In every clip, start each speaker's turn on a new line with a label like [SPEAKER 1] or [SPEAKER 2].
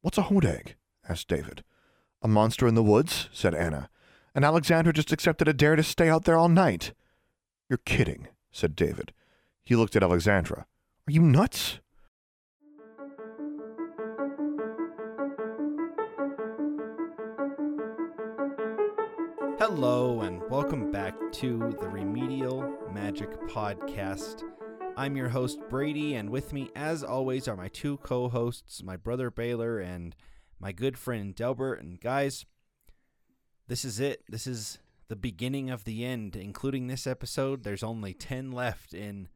[SPEAKER 1] What's a hodag? asked David. A monster in the woods, said Anna. And Alexandra just accepted a dare to stay out there all night. You're kidding, said David. He looked at Alexandra. Are you nuts?
[SPEAKER 2] Hello, and welcome back to the Remedial Magic Podcast. I'm your host, Brady, and with me, as always, are my two co hosts, my brother Baylor and my good friend Delbert. And guys, this is it. This is the beginning of the end, including this episode. There's only 10 left in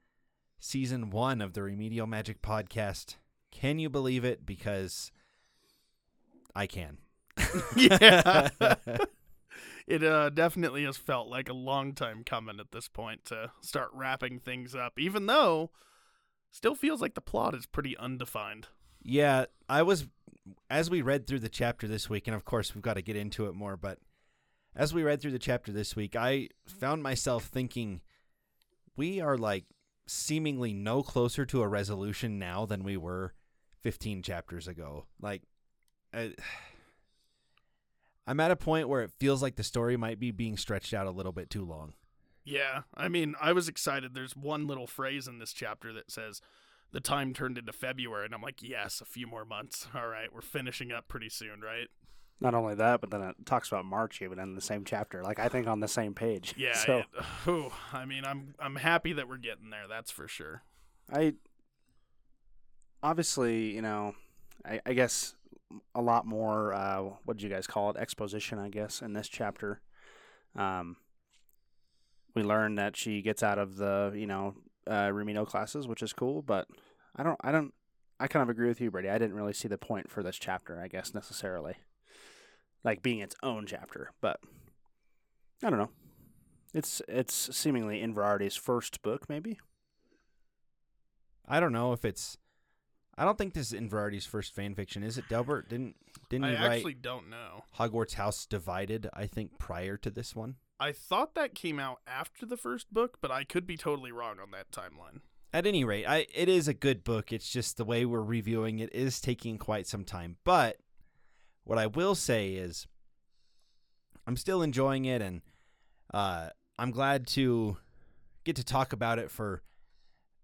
[SPEAKER 2] season one of the Remedial Magic Podcast. Can you believe it? Because I can.
[SPEAKER 3] yeah. it uh, definitely has felt like a long time coming at this point to start wrapping things up, even though still feels like the plot is pretty undefined.
[SPEAKER 2] Yeah, I was as we read through the chapter this week, and of course we've got to get into it more, but as we read through the chapter this week, I found myself thinking we are like seemingly no closer to a resolution now than we were 15 chapters ago. Like, I'm at a point where it feels like the story might be being stretched out a little bit too long.
[SPEAKER 3] Yeah, I mean, I was excited. There's one little phrase in this chapter that says, the time turned into February, and I'm like, yes, a few more months. All right, we're finishing up pretty soon, right?
[SPEAKER 4] Not only that, but then it talks about March even in the same chapter. Like I think on the same page.
[SPEAKER 3] Yeah.
[SPEAKER 4] So
[SPEAKER 3] it, oh, I mean, I'm I'm happy that we're getting there. That's for sure.
[SPEAKER 4] I obviously, you know, I, I guess a lot more. Uh, what did you guys call it? Exposition, I guess, in this chapter. Um, we learn that she gets out of the, you know, uh, Remino classes, which is cool. But I don't, I don't, I kind of agree with you, Brady. I didn't really see the point for this chapter. I guess necessarily, like being its own chapter. But I don't know. It's it's seemingly Inverarity's first book, maybe.
[SPEAKER 2] I don't know if it's. I don't think this is Inverarity's first fan fiction. Is it, Delbert? Didn't didn't
[SPEAKER 3] I
[SPEAKER 2] he write
[SPEAKER 3] actually don't know.
[SPEAKER 2] Hogwarts House Divided? I think prior to this one.
[SPEAKER 3] I thought that came out after the first book, but I could be totally wrong on that timeline.
[SPEAKER 2] At any rate, I it is a good book. It's just the way we're reviewing it is taking quite some time. But what I will say is, I'm still enjoying it, and uh, I'm glad to get to talk about it for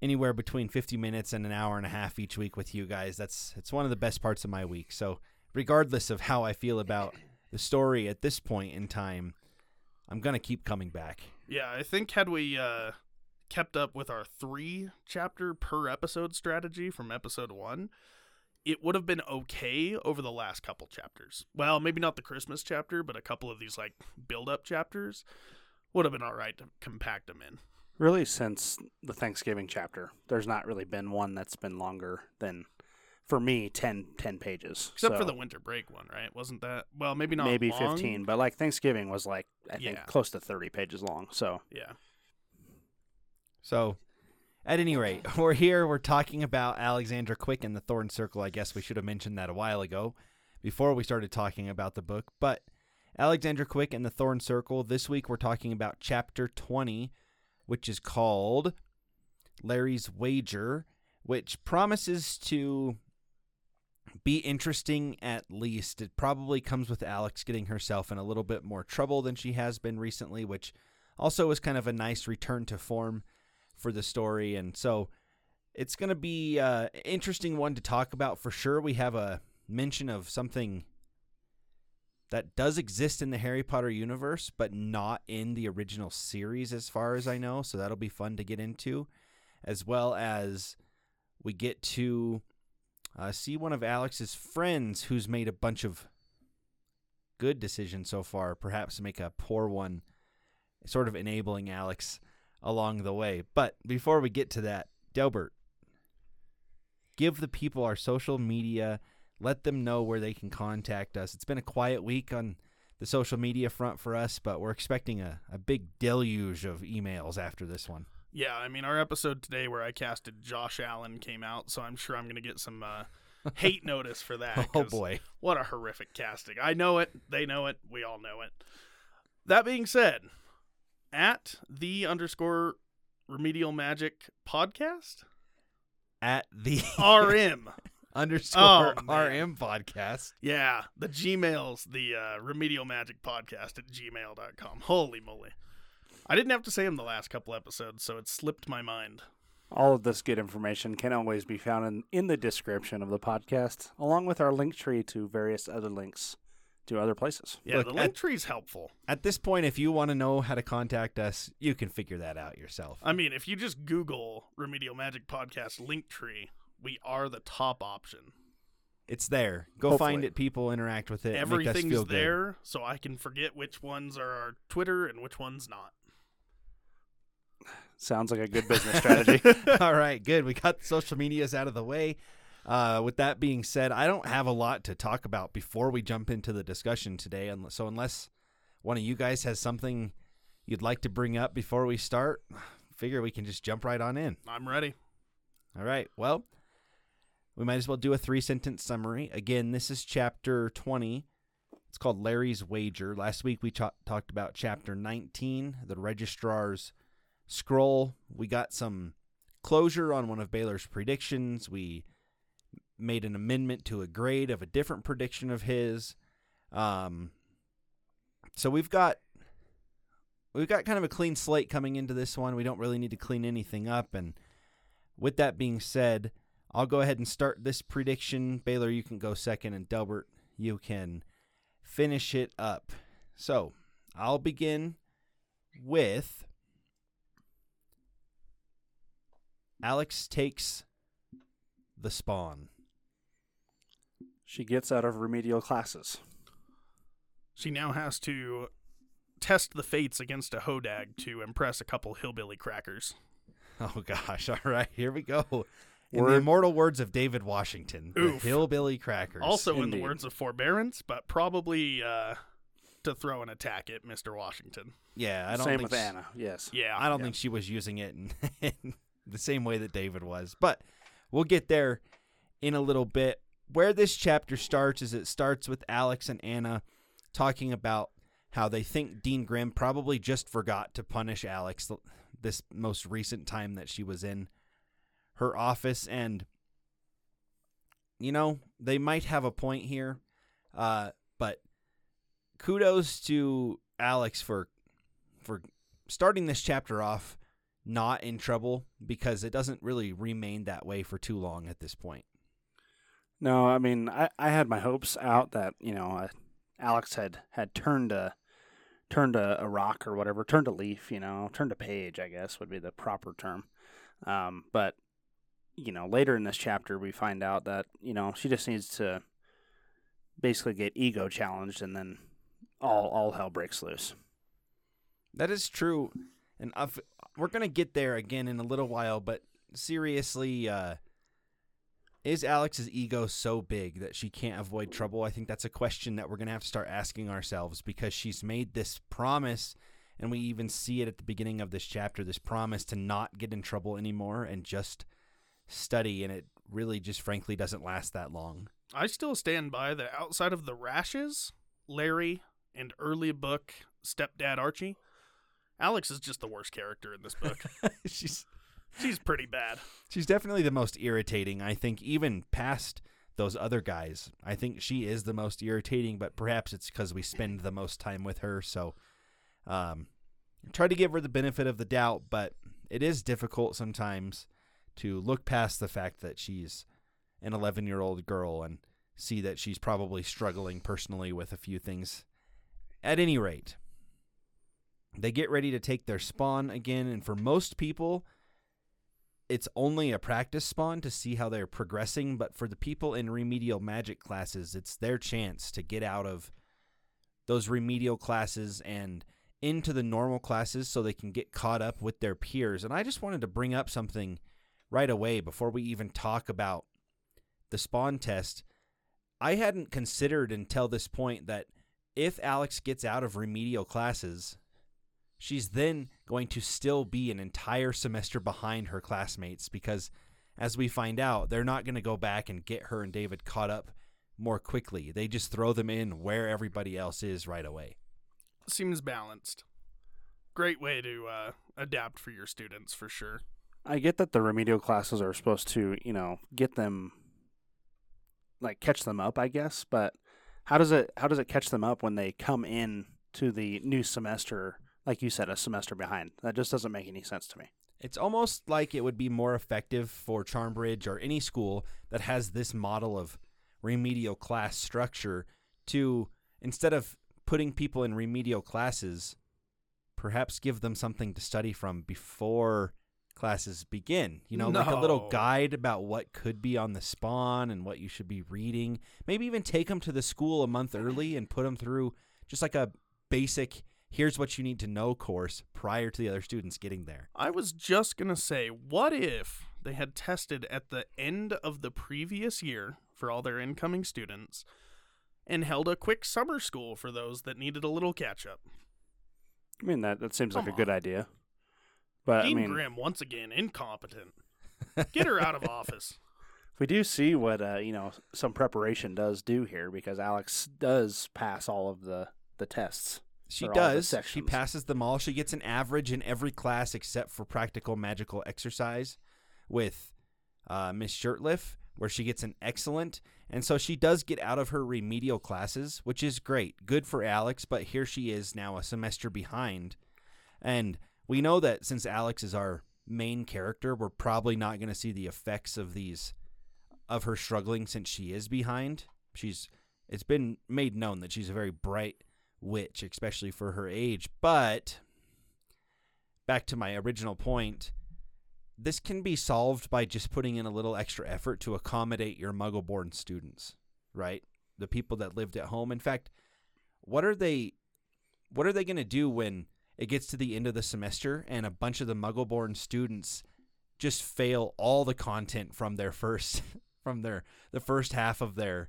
[SPEAKER 2] anywhere between 50 minutes and an hour and a half each week with you guys. That's it's one of the best parts of my week. So, regardless of how I feel about the story at this point in time, I'm gonna keep coming back.
[SPEAKER 3] Yeah, I think had we uh, kept up with our three chapter per episode strategy from episode one, it would have been okay over the last couple chapters. Well, maybe not the Christmas chapter, but a couple of these like build up chapters would have been all right to compact them in.
[SPEAKER 4] Really, since the Thanksgiving chapter, there's not really been one that's been longer than, for me, 10, 10 pages.
[SPEAKER 3] Except for the winter break one, right? Wasn't that well? Maybe not.
[SPEAKER 4] maybe
[SPEAKER 3] long.
[SPEAKER 4] 15, but like Thanksgiving was like, I think, close to 30 pages long. So,
[SPEAKER 3] Yeah.
[SPEAKER 2] So, at any rate, we're here. We're talking about Alexandra Quick and the Thorn Circle. I guess we should have mentioned that a while ago before we started talking about the book. But Alexandra Quick and the Thorn Circle. This week we're talking about chapter 20, which is called Larry's Wager, which promises to be interesting at least. It probably comes with Alex getting herself in a little bit more trouble than she has been recently, which also is kind of a nice return to form for the story. And so it's going to be uh, an interesting one to talk about for sure. We have a mention of something that does exist in the Harry Potter universe, but not in the original series, as far as I know. So that'll be fun to get into, as well as we get to uh, see one of Alex's friends who's made a bunch of good decisions so far, perhaps make a poor one, sort of enabling Alex along the way. But before we get to that, Delbert, give the people our social media, let them know where they can contact us. It's been a quiet week on the social media front for us, but we're expecting a, a big deluge of emails after this one.
[SPEAKER 3] Yeah, I mean, our episode today where I casted Josh Allen came out, so I'm sure I'm going to get some uh, hate notice for that.
[SPEAKER 2] oh, boy.
[SPEAKER 3] What a horrific casting. I know it. They know it. We all know it. That being said, at the underscore remedial magic podcast,
[SPEAKER 2] At the
[SPEAKER 3] RM.
[SPEAKER 2] underscore
[SPEAKER 3] Oh.
[SPEAKER 2] RM podcast.
[SPEAKER 3] Yeah, the Gmail's the uh, remedial magic podcast at gmail.com. Holy moly. I didn't have to say them the last couple episodes, so it slipped my mind.
[SPEAKER 4] All of this good information can always be found in, in the description of the podcast, along with our link tree to various other links to other places.
[SPEAKER 3] Yeah,
[SPEAKER 2] Look,
[SPEAKER 3] the link tree is helpful.
[SPEAKER 2] At this point, if you want to know how to contact us, you can figure that out yourself.
[SPEAKER 3] I mean, if you just Google Remedial Magic Podcast link tree, we are the top option.
[SPEAKER 2] It's there. Go
[SPEAKER 4] Hopefully.
[SPEAKER 2] find it. People interact with it. make us
[SPEAKER 3] Everything's
[SPEAKER 2] feel good.
[SPEAKER 3] there, so I can forget which ones are our Twitter and which ones not.
[SPEAKER 4] Sounds like a good business strategy.
[SPEAKER 2] All right, good. We got social medias out of the way. Uh, with that being said, I don't have a lot to talk about before we jump into the discussion today. unless- So, unless one of you guys has something you'd like to bring up before we start, figure we can just jump right on in.
[SPEAKER 3] I'm ready.
[SPEAKER 2] All right. Well, we might as well do a three sentence summary. Again, this is chapter 20. It's called Larry's Wager. Last week we ta- talked about chapter 19, the registrar's scroll. We got some closure on one of Baylor's predictions. We made an amendment to a grade of a different prediction of his. Um, so we've got we've got kind of a clean slate coming into this one. We don't really need to clean anything up and with that being said, I'll go ahead and start this prediction. Baylor, you can go second, and Delbert, you can finish it up. So I'll begin with Alex takes the spawn.
[SPEAKER 4] she gets out of remedial classes.
[SPEAKER 3] She now has to test the fates against a hodag to impress a couple hillbilly crackers.
[SPEAKER 2] Oh gosh! All right, here we go. In the immortal words of David Washington, the hillbilly crackers.
[SPEAKER 3] Also, in the words of forbearance, but probably uh, to throw an attack at Mr. Washington.
[SPEAKER 2] yeah, I don't
[SPEAKER 4] Same
[SPEAKER 2] think
[SPEAKER 4] with
[SPEAKER 2] s-
[SPEAKER 4] Anna. Yes.
[SPEAKER 3] Yeah,
[SPEAKER 2] I don't
[SPEAKER 4] Yeah.
[SPEAKER 2] think she was using it in, in the same way that David was. But we'll get there in a little bit. Where this chapter starts is it starts with Alex and Anna talking about how they think Dean Grimm probably just forgot to punish Alex this most recent time that she was in her office. And, you know, they might have a point here. Uh, but kudos to Alex for for starting this chapter off not in trouble because it doesn't really remain that way for too long at this point.
[SPEAKER 4] No, I mean, I, I had my hopes out that you know uh, Alex had had turned a turned a, a rock or whatever, turned a leaf, you know, turned a page, I guess would be the proper term. Um, but you know, later in this chapter, we find out that you know she just needs to basically get ego challenged, and then all all hell breaks loose.
[SPEAKER 2] That is true, and I've, we're gonna get there again in a little while. But seriously, uh, is Alex's ego so big that she can't avoid trouble? I think that's a question that we're gonna have to start asking ourselves because she's made this promise, and we even see it at the beginning of this chapter. This promise to not get in trouble anymore and just study, and it really just frankly doesn't last that long.
[SPEAKER 3] I still stand by that outside of the rashes, Larry, and early book stepdad Archie, Alex is just the worst character in this book.
[SPEAKER 2] she's
[SPEAKER 3] She's pretty bad.
[SPEAKER 2] she's definitely the most irritating. I think even past those other guys, I think she is the most irritating. But perhaps it's because we spend the most time with her. So, um, try to give her the benefit of the doubt, but it is difficult sometimes to look past the fact that she's an 11 year old girl and see that she's probably struggling personally with a few things. At any rate, they get ready to take their spawn again, and for most people, it's only a practice spawn to see how they're progressing, but for the people in remedial magic classes, it's their chance to get out of those remedial classes and into the normal classes so they can get caught up with their peers. And I just wanted to bring up something right away before we even talk about the spawn test. I hadn't considered until this point that if Alex gets out of remedial classes, she's then going to still be an entire semester behind her classmates because as we find out they're not going to go back and get her and David caught up more quickly they just throw them in where everybody else is right away
[SPEAKER 3] Seems balanced. Great way to uh, adapt for your students for sure.
[SPEAKER 4] I get that the remedial classes are supposed to, you know, get them like catch them up, I guess. But how does it how does it catch them up when they come in to the new semester, like you said, a semester behind? That just doesn't make any sense to me.
[SPEAKER 2] It's almost like it would be more effective for Charmbridge or any school that has this model of remedial class structure to instead of putting people in remedial classes, perhaps give them something to study from before classes begin. You know, like a little guide about what could be on the spawn and what you should be reading. Maybe even take them to the school a month early and put them through just like a basic here's what you need to know course prior to the other students getting there.
[SPEAKER 3] I was just going to say, what if they had tested at the end of the previous year for all their incoming students and held a quick summer school for those that needed a little catch up?
[SPEAKER 4] I mean that that seems like a
[SPEAKER 3] Come
[SPEAKER 4] good idea. But
[SPEAKER 3] Dean
[SPEAKER 4] I mean,
[SPEAKER 3] Grimm, once again, incompetent. Get her out of office.
[SPEAKER 4] we do see what uh, you know some preparation does do here because Alex does pass all of the the tests.
[SPEAKER 2] She
[SPEAKER 4] for all the
[SPEAKER 2] does. She passes them all. She gets an average in every class except for practical magical exercise with uh, Miss Shirtliff, where she gets an excellent. And so she does get out of her remedial classes, which is great. Good for Alex, but here she is now a semester behind. And we know that since Alex is our main character, we're probably not going to see the effects of these of her struggling since she is behind. She's it's been made known that she's a very bright witch, especially for her age. But back to my original point, this can be solved by just putting in a little extra effort to accommodate your muggle born students, right? The people that lived at home. In fact, what are they what are they going to do when it gets to the end of the semester and a bunch of the muggle born students just fail all the content from their first from their the first half of their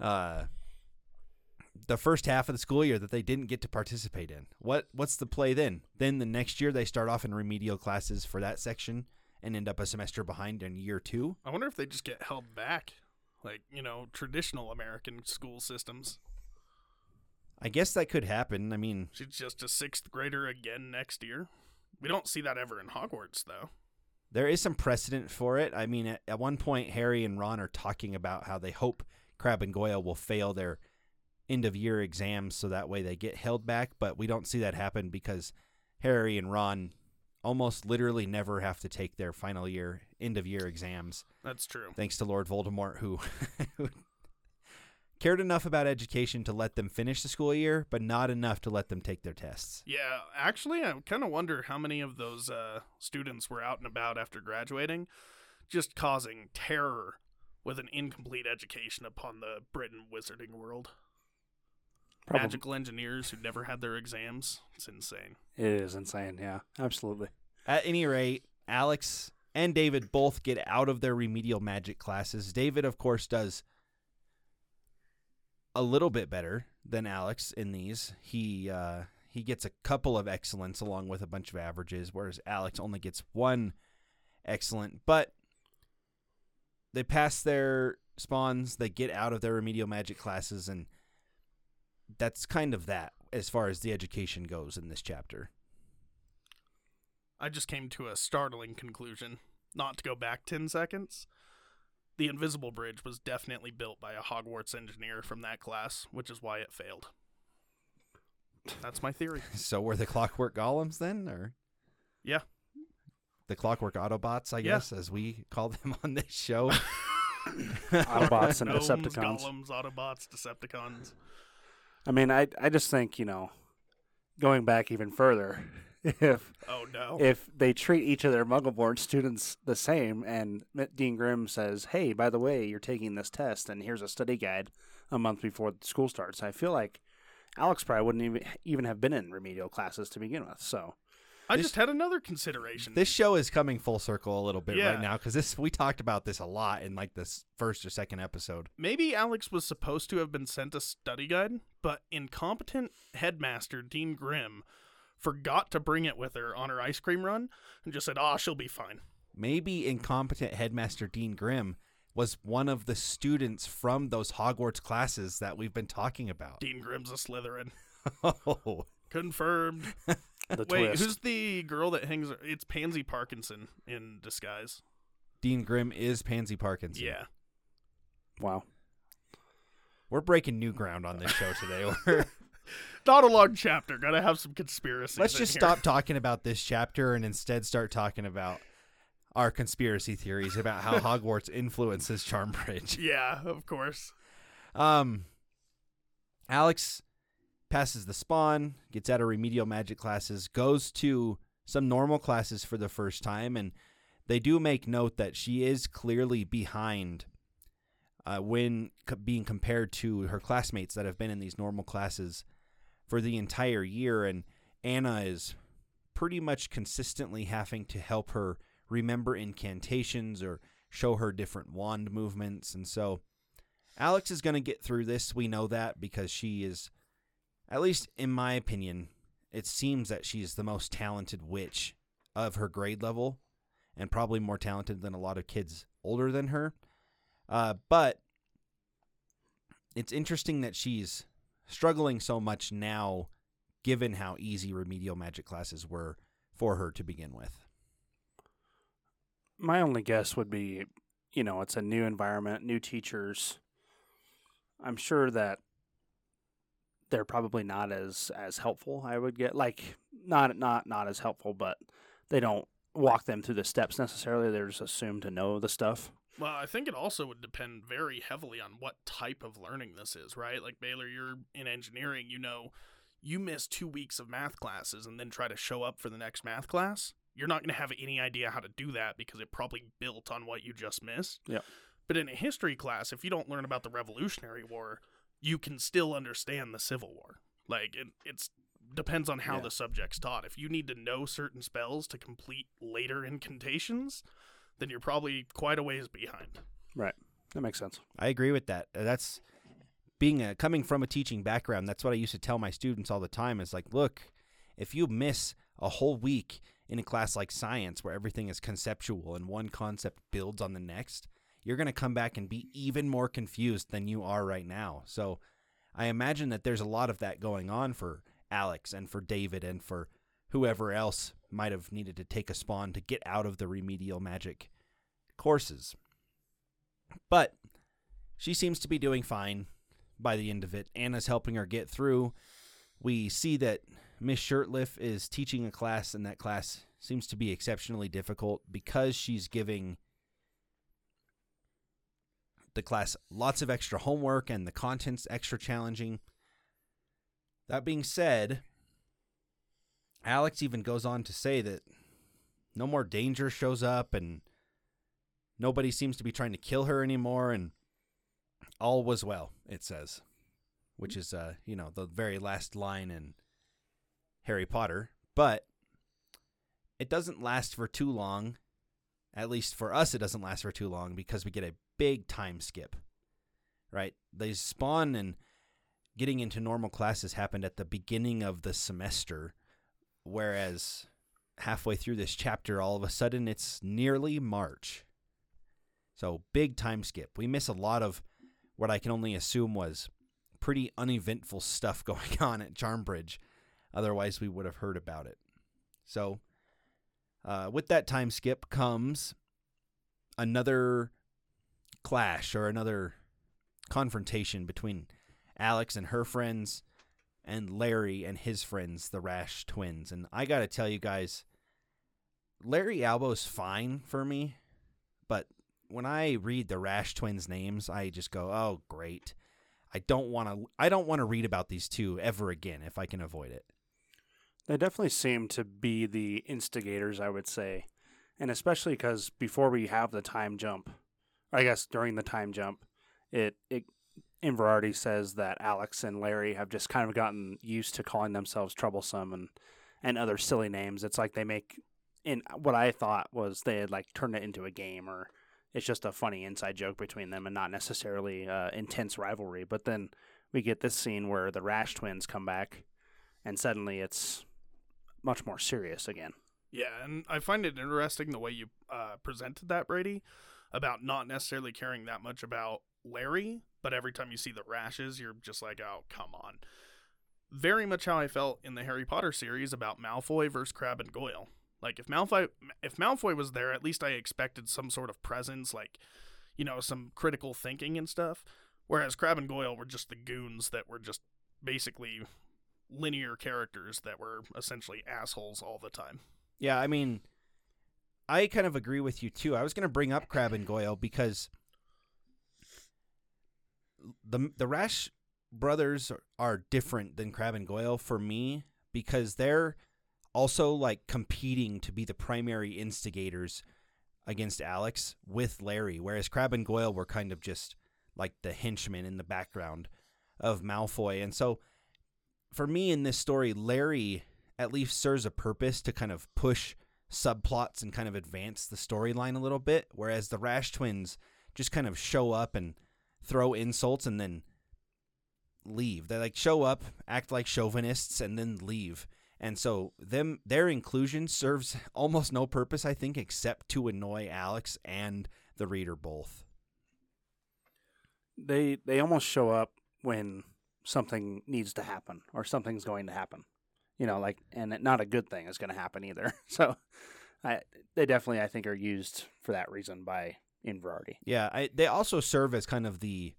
[SPEAKER 2] uh the first half of the school year that they didn't get to participate in. What what's the play then? Then the next year they start off in remedial classes for that section and end up a semester behind in year 2.
[SPEAKER 3] I wonder if they just get held back, like, you know, traditional American school systems.
[SPEAKER 2] I guess that could happen. I mean,
[SPEAKER 3] She's just a sixth grader again next year. We don't see that ever in Hogwarts, though.
[SPEAKER 2] there is some precedent for it. I mean, at, at one point Harry and Ron are talking about how they hope Crabbe and Goyle will fail their end of year exams so that way they get held back, but we don't see that happen because Harry and Ron almost literally never have to take their final year end of year exams.
[SPEAKER 3] That's true.
[SPEAKER 2] thanks to Lord Voldemort, who who cared enough about education to let them finish the school year, but not enough to let them take their tests.
[SPEAKER 3] Yeah, actually, I kind of wonder how many of those uh, students were out and about after graduating, just causing terror with an incomplete education upon the Britain wizarding world.
[SPEAKER 4] Probably,
[SPEAKER 3] Magical engineers who never had their exams. It's insane.
[SPEAKER 4] It is insane. Yeah, absolutely.
[SPEAKER 2] At any rate, Alex and David both get out of their remedial magic classes. David, of course, does a little bit better than Alex in these. He uh, he gets a couple of excellence along with a bunch of averages, whereas Alex only gets one excellent. But they pass their spawns, they get out of their remedial magic classes, and that's kind of that as far as the education goes in this chapter.
[SPEAKER 3] I just came to a startling conclusion. Not to go back 10 seconds. The Invisible Bridge was definitely built by a Hogwarts engineer from that class, which is why it failed. That's my theory.
[SPEAKER 2] So were the clockwork golems then, or
[SPEAKER 3] Yeah.
[SPEAKER 2] the clockwork Autobots? I
[SPEAKER 3] Yeah.
[SPEAKER 2] guess as we call them on this show.
[SPEAKER 4] Autobots and
[SPEAKER 3] Gnomes,
[SPEAKER 4] Decepticons.
[SPEAKER 3] Golems, Autobots, Decepticons.
[SPEAKER 4] I mean, I I just think you know, going back even further, if
[SPEAKER 3] Oh no.
[SPEAKER 4] if they treat each of their Muggle-born students the same, and Dean Grimm says, "Hey, by the way, you're taking this test, and here's a study guide a month before school starts," I feel like Alex probably wouldn't even even have been in remedial classes to begin with. So
[SPEAKER 3] I
[SPEAKER 2] this-
[SPEAKER 3] just had another consideration.
[SPEAKER 2] this show is coming full circle a little bit
[SPEAKER 3] Yeah.
[SPEAKER 2] right now because this we talked about this a lot in like this first or second episode.
[SPEAKER 3] Maybe Alex was supposed to have been sent a study guide, but incompetent headmaster Dean Grimm forgot to bring it with her on her ice cream run and just said, "Oh, she'll be fine."
[SPEAKER 2] Maybe incompetent headmaster Dean Grimm was one of the students from those Hogwarts classes that we've been talking about.
[SPEAKER 3] Dean Grimm's a Slytherin.
[SPEAKER 2] Oh,
[SPEAKER 3] Confirmed.
[SPEAKER 4] the
[SPEAKER 3] Wait,
[SPEAKER 4] twist.
[SPEAKER 3] who's the girl that hangs? It's Pansy Parkinson in disguise.
[SPEAKER 2] Dean Grimm is Pansy Parkinson.
[SPEAKER 3] Yeah.
[SPEAKER 4] wow.
[SPEAKER 2] We're breaking new ground on this show today. We're,
[SPEAKER 3] Not a long chapter. Gotta have some conspiracy.
[SPEAKER 2] let's just stop talking about this chapter and instead start talking about our conspiracy theories about how Hogwarts influences Charmbridge.
[SPEAKER 3] Yeah, of course.
[SPEAKER 2] Um, Alex passes the spawn, gets out of remedial magic classes, goes to some normal classes for the first time, and they do make note that she is clearly behind uh, when co- being compared to her classmates that have been in these normal classes for the entire year. And Anna is pretty much consistently having to help her remember incantations or show her different wand movements. And so Alex is going to get through this. We know that because she is, at least in my opinion, it seems that she's the most talented witch of her grade level and probably more talented than a lot of kids older than her. Uh, but it's interesting that she's struggling so much now, given how easy remedial magic classes were for her to begin with.
[SPEAKER 4] My only guess would be, you know, it's a new environment, new teachers. I'm sure that they're probably not as as helpful. I would get like not not not as helpful, but they don't walk them through the steps necessarily. They're just assumed to know the stuff.
[SPEAKER 3] Well, I think it also would depend very heavily on what type of learning this is, right? Like Baylor, you're in engineering, you know, you miss two weeks of math classes and then try to show up for the next math class. You're not going to have any idea how to do that because it probably built on what you just missed.
[SPEAKER 4] Yep.
[SPEAKER 3] But in a history class, if you don't learn about the Revolutionary War, you can still understand the Civil War. Like it, it's depends on how
[SPEAKER 4] Yeah.
[SPEAKER 3] the subject's taught. If you need to know certain spells to complete later incantations, then you're probably quite a ways behind.
[SPEAKER 4] Right. That makes sense.
[SPEAKER 2] I agree with that. Uh, That's being a coming from a teaching background. That's what I used to tell my students all the time. Is like, look, if you miss a whole week in a class like science where everything is conceptual and one concept builds on the next, you're going to come back and be even more confused than you are right now. So, I imagine that there's a lot of that going on for Alex and for David and for whoever else might have needed to take a spawn to get out of the remedial magic courses. But she seems to be doing fine by the end of it. Anna's helping her get through. We see that Miss Shirtliff is teaching a class, and that class seems to be exceptionally difficult because she's giving the class lots of extra homework and the content's extra challenging. That being said, Alex even goes on to say that no more danger shows up and nobody seems to be trying to kill her anymore and all was well it says which is uh you know the very last line in harry potter. But it doesn't last for too long. At least for us it doesn't last for too long because we get a big time skip right? They spawn and getting into normal classes happened at the beginning of the semester whereas halfway through this chapter all of a sudden it's nearly march so big time skip. We miss a lot of what I can only assume was pretty uneventful stuff going on at Charmbridge. Otherwise, we would have heard about it. So, uh, with that time skip comes another clash or another confrontation between Alex and her friends and Larry and his friends, the Rash twins. And I got to tell you guys, Larry Albo's fine for me, but when I read the Rash twins' names, I just go, "Oh, great." I don't want to I don't want to read about these two ever again if I can avoid it.
[SPEAKER 4] They definitely seem to be the instigators, I would say. And especially because before we have the time jump, I guess during the time jump, it, it Inverarity says that Alex and Larry have just kind of gotten used to calling themselves troublesome and, and other silly names. It's like they make in what I thought was they had like turned it into a game or it's just a funny inside joke between them and not necessarily uh, intense rivalry. But then we get this scene where the Rash twins come back and suddenly it's much more serious again.
[SPEAKER 3] Yeah, and I find it interesting the way you uh, presented that, Brady, about not necessarily caring that much about Larry, but every time you see the rashes, you're just like, oh, come on. Very much how I felt in the Harry Potter series about Malfoy versus Crabbe and Goyle. Like if Malfoy, if Malfoy was there, at least I expected some sort of presence, like you know, some critical thinking and stuff. Whereas Crabbe and Goyle were just the goons that were just basically linear characters that were essentially assholes all the time.
[SPEAKER 2] Yeah, I mean, I kind of agree with you too. I was going to bring up Crabbe and Goyle because the the Rash brothers are- are different than Crabbe and Goyle for me because they're also like competing to be the primary instigators against Alex with Larry, whereas Crabbe and Goyle were kind of just like the henchmen in the background of Malfoy. And so for me in this story, Larry at least serves a purpose to kind of push subplots and kind of advance the storyline a little bit, whereas the Rash twins just kind of show up and throw insults and then leave. They like show up, act like chauvinists, and then leave. And so them their inclusion serves almost no purpose, I think, except to annoy Alex and the reader both.
[SPEAKER 4] They they almost show up when something needs to happen or something's going to happen. You know, like and not a good thing is going to happen either. So I they definitely I think are used for that reason by Inverarity.
[SPEAKER 2] Yeah, I, they also serve as kind of the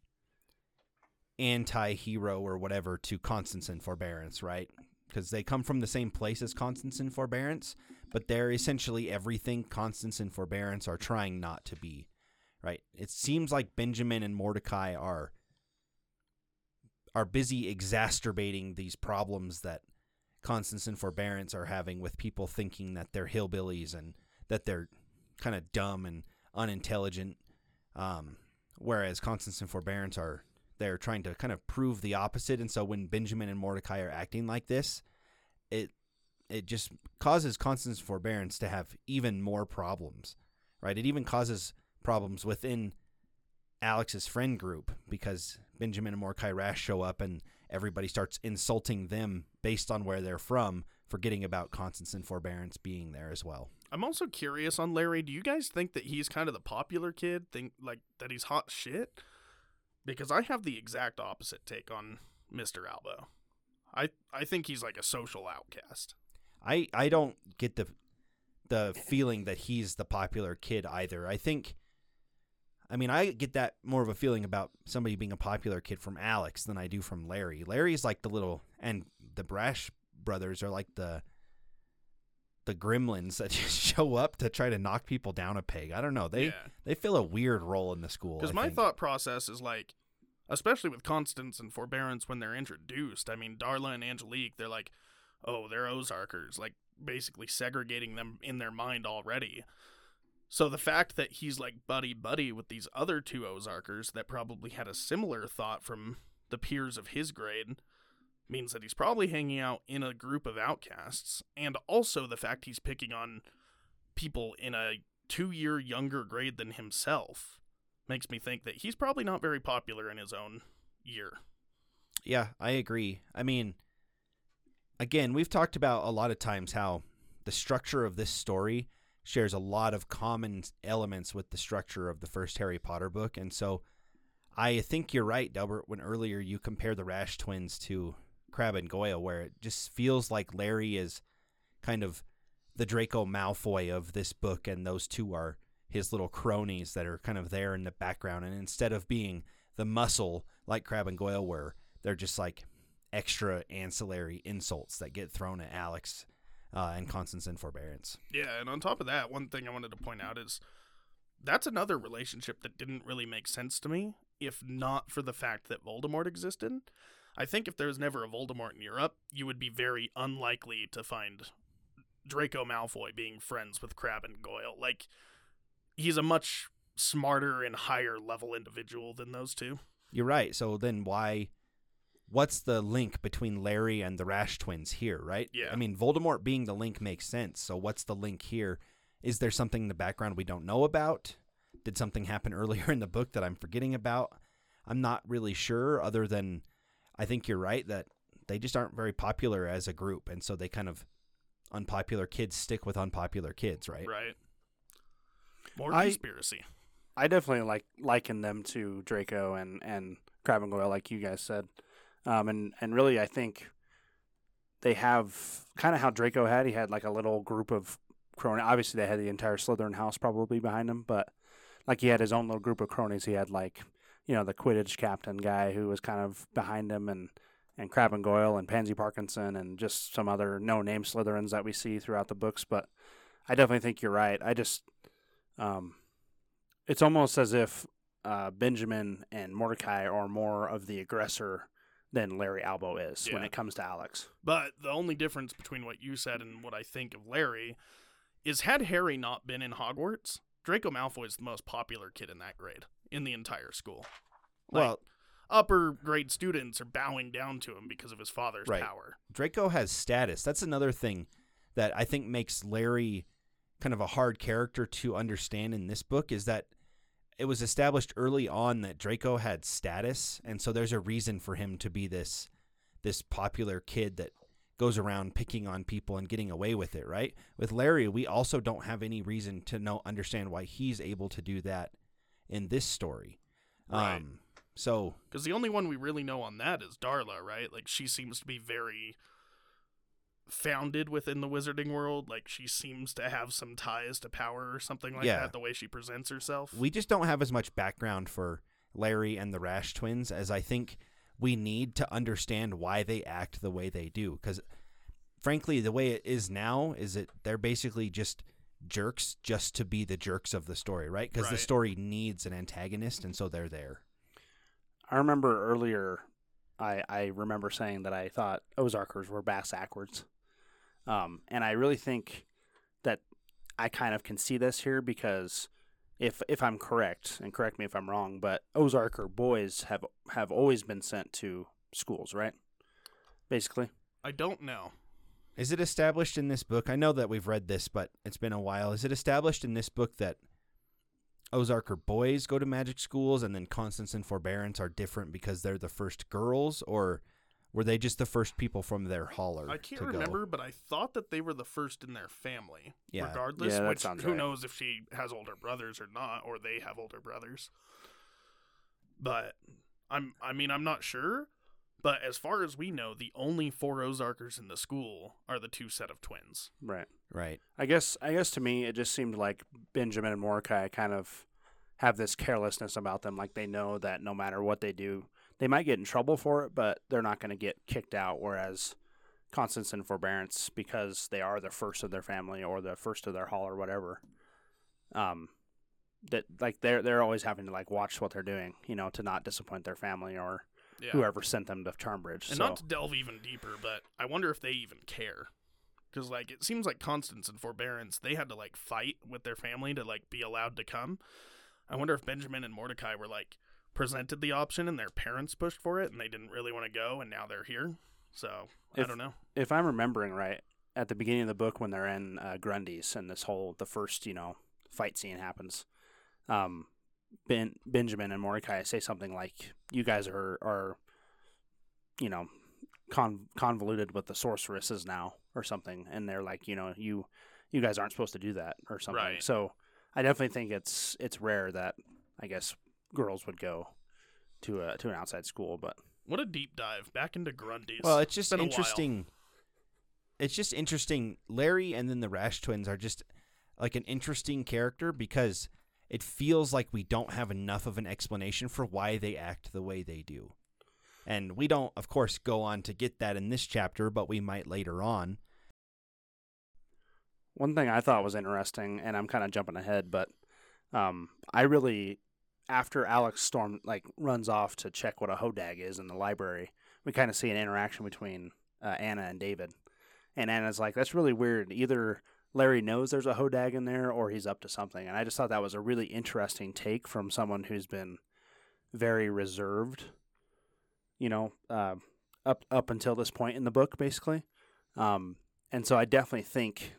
[SPEAKER 2] anti-hero or whatever to Constance and Forbearance, right? Because they come from the same place as Constance and Forbearance, but they're essentially everything Constance and Forbearance are trying not to be, right? It seems like Benjamin and Mordecai are are busy exacerbating these problems that Constance and Forbearance are having with people thinking that they're hillbillies and that they're kind of dumb and unintelligent. Um, whereas Constance and Forbearance are they're trying to kind of prove the opposite. And so when Benjamin and Mordecai are acting like this, it it just causes Constance and Forbearance to have even more problems, right? It even causes problems within Alex's friend group because Benjamin and Mordecai Rash show up and everybody starts insulting them based on where they're from, forgetting about Constance and Forbearance being there as well.
[SPEAKER 3] I'm also curious on Larry. Do you guys think that he's kind of the popular kid? Think like that he's hot shit? Because I have the exact opposite take on Mr. Albo. I I think he's like a social outcast.
[SPEAKER 2] I I don't get the the feeling that he's the popular kid either. I think I mean, I get that more of a feeling about somebody being a popular kid from Alex than I do from Larry. Larry's like the little and the Rash brothers are like the the gremlins that just show up to try to knock people down a peg. I don't know. They
[SPEAKER 3] yeah.
[SPEAKER 2] they fill a weird role in the school.
[SPEAKER 3] Because my
[SPEAKER 2] think.
[SPEAKER 3] thought process is like, especially with Constance and Forbearance when they're introduced. I mean, Darla and Angelique, they're like, oh, they're Ozarkers, like basically segregating them in their mind already. So the fact that he's like buddy buddy with these other two Ozarkers that probably had a similar thought from the peers of his grade means that he's probably hanging out in a group of outcasts. And also the fact he's picking on people in a two year younger grade than himself makes me think that he's probably not very popular in his own year.
[SPEAKER 2] Yeah, I agree. I mean, again, we've talked about a lot of times how the structure of this story shares a lot of common elements with the structure of the first Harry Potter book. And so I think you're right, Delbert, when earlier you compare the Rash twins to Crabbe and Goyle, where it just feels like Larry is kind of the Draco Malfoy of this book, and those two are his little cronies that are kind of there in the background. And instead of being the muscle like Crabbe and Goyle were, they're just like extra ancillary insults that get thrown at Alex uh, and Constance and Forbearance.
[SPEAKER 3] Yeah, and on top of that, one thing I wanted to point out is that's another relationship that didn't really make sense to me if not for the fact that Voldemort existed. I think if there was never a Voldemort in Europe, you would be very unlikely to find Draco Malfoy being friends with Crabbe and Goyle. Like, he's a much smarter and higher level individual than those two.
[SPEAKER 2] You're right. So then why? What's the link between Larry and the Rash twins here, right?
[SPEAKER 3] Yeah.
[SPEAKER 2] I mean, Voldemort being the link makes sense. So what's the link here? Is there something in the background we don't know about? Did something happen earlier in the book that I'm forgetting about? I'm not really sure, other than I think you're right that they just aren't very popular as a group. And so they kind of, unpopular kids stick with unpopular kids, right?
[SPEAKER 3] Right. More
[SPEAKER 4] I-
[SPEAKER 3] conspiracy.
[SPEAKER 4] I definitely like liken them to Draco and and Crabbe and Goyle, like you guys said, um, and and really I think they have kind of how Draco had. He had like a little group of cronies. Obviously, they had the entire Slytherin house probably behind him, but like he had his own little group of cronies. He had like you know, the Quidditch captain guy who was kind of behind him, and and Crabbe and Goyle and Pansy Parkinson and just some other no name Slytherins that we see throughout the books. But I definitely think you're right. I just, um, it's almost as if uh, Benjamin and Mordecai are more of the aggressor than Larry Albo is when it comes to Alex.
[SPEAKER 3] But the only difference between what you said and what I think of Larry is had Harry not been in Hogwarts, Draco Malfoy is the most popular kid in that grade in the entire school. Like,
[SPEAKER 2] Well,
[SPEAKER 3] upper grade students are bowing down to him because of his father's
[SPEAKER 2] Right.
[SPEAKER 3] power.
[SPEAKER 2] Draco has status. That's another thing that I think makes Larry kind of a hard character to understand in this book is that it was established early on that Draco had status, and so there's a reason for him to be this this popular kid that goes around picking on people and getting away with it, right? With Larry, we also don't have any reason to know understand why he's able to do that in this story.
[SPEAKER 3] Right.
[SPEAKER 2] Um so
[SPEAKER 3] Because the only one we really know on that is Darla, right? Like she seems to be very founded within the wizarding world. Like she seems to have some ties to power or something like
[SPEAKER 2] Yeah.
[SPEAKER 3] that. The way she presents herself.
[SPEAKER 2] we just don't have as much background for Larry and the Rash twins as I think we need to understand why they act the way they do. Because, frankly, the way it is now is that they're basically just jerks just to be the jerks of the story, right? Because the story needs an antagonist, and so they're there.
[SPEAKER 4] I remember earlier, I I remember saying that I thought Ozarkers were bass backwards, um, and I really think that I kind of can see this here because if if I'm correct, and correct me if I'm wrong, but Ozarker boys have have always been sent to schools, right? Basically,
[SPEAKER 3] I don't know.
[SPEAKER 2] Is it established in this book? I know that we've read this, but it's been a while. Is it established in this book that Ozarker boys go to magic schools and then Constance and Forbearance are different because they're the first girls, or were they just the first people from their holler?
[SPEAKER 3] I can't
[SPEAKER 2] to go?
[SPEAKER 3] remember, but I thought that they were the first in their family.
[SPEAKER 2] Yeah.
[SPEAKER 3] Regardless,
[SPEAKER 4] Yeah,
[SPEAKER 3] which who
[SPEAKER 4] right.
[SPEAKER 3] knows if she has older brothers or not, or they have older brothers. But I'm I mean I'm not sure. But as far as we know, the only four Ozarkers in the school are the two set of twins.
[SPEAKER 4] right?
[SPEAKER 2] Right.
[SPEAKER 4] I guess I guess to me it just seemed like Benjamin and Mordecai kind of have this carelessness about them, like they know that no matter what they do, they might get in trouble for it, but they're not going to get kicked out. Whereas Constance and Forbearance, because they are the first of their family or the first of their hall or whatever, um, that like they're they're always having to like watch what they're doing, you know, to not disappoint their family or
[SPEAKER 3] Yeah.
[SPEAKER 4] whoever sent them to Charmbridge.
[SPEAKER 3] And
[SPEAKER 4] so
[SPEAKER 3] not to delve even deeper, but I wonder if they even care. Because, like, it seems like Constance and Forbearance, they had to, like, fight with their family to, like, be allowed to come. I wonder if Benjamin and Mordecai were, like, presented the option and their parents pushed for it and they didn't really want to go and now they're here. So, I don't know.
[SPEAKER 4] if I'm remembering right, at the beginning of the book when they're in uh, Grundy's and this whole the first you know fight scene happens, um, ben Benjamin and Mordecai say something like, "You guys are are, you know, con- convoluted with the sorceresses now or something," and they're like, you know, you you guys aren't supposed to do that or something.
[SPEAKER 3] Right.
[SPEAKER 4] So I definitely think it's it's rare that I guess girls would go to a to an outside school, but
[SPEAKER 3] What a deep dive back into Grundy's.
[SPEAKER 2] Well, it's just
[SPEAKER 3] been a while.
[SPEAKER 2] interesting. It's just interesting. Larry and then the Rash twins are just like an interesting character because it feels like we don't have enough of an explanation for why they act the way they do. And we don't, of course, go on to get that in this chapter, but we might later on.
[SPEAKER 4] One thing I thought was interesting, and I'm kind of jumping ahead, but um, I really, after Alex Storm like runs off to check what a hodag is in the library, we kind of see an interaction between uh, Anna and David, and Anna's like, "That's really weird. Either Larry knows there's a hodag in there, or he's up to something." And I just thought that was a really interesting take from someone who's been very reserved, you know, uh, up up until this point in the book, basically. Um, and so I definitely think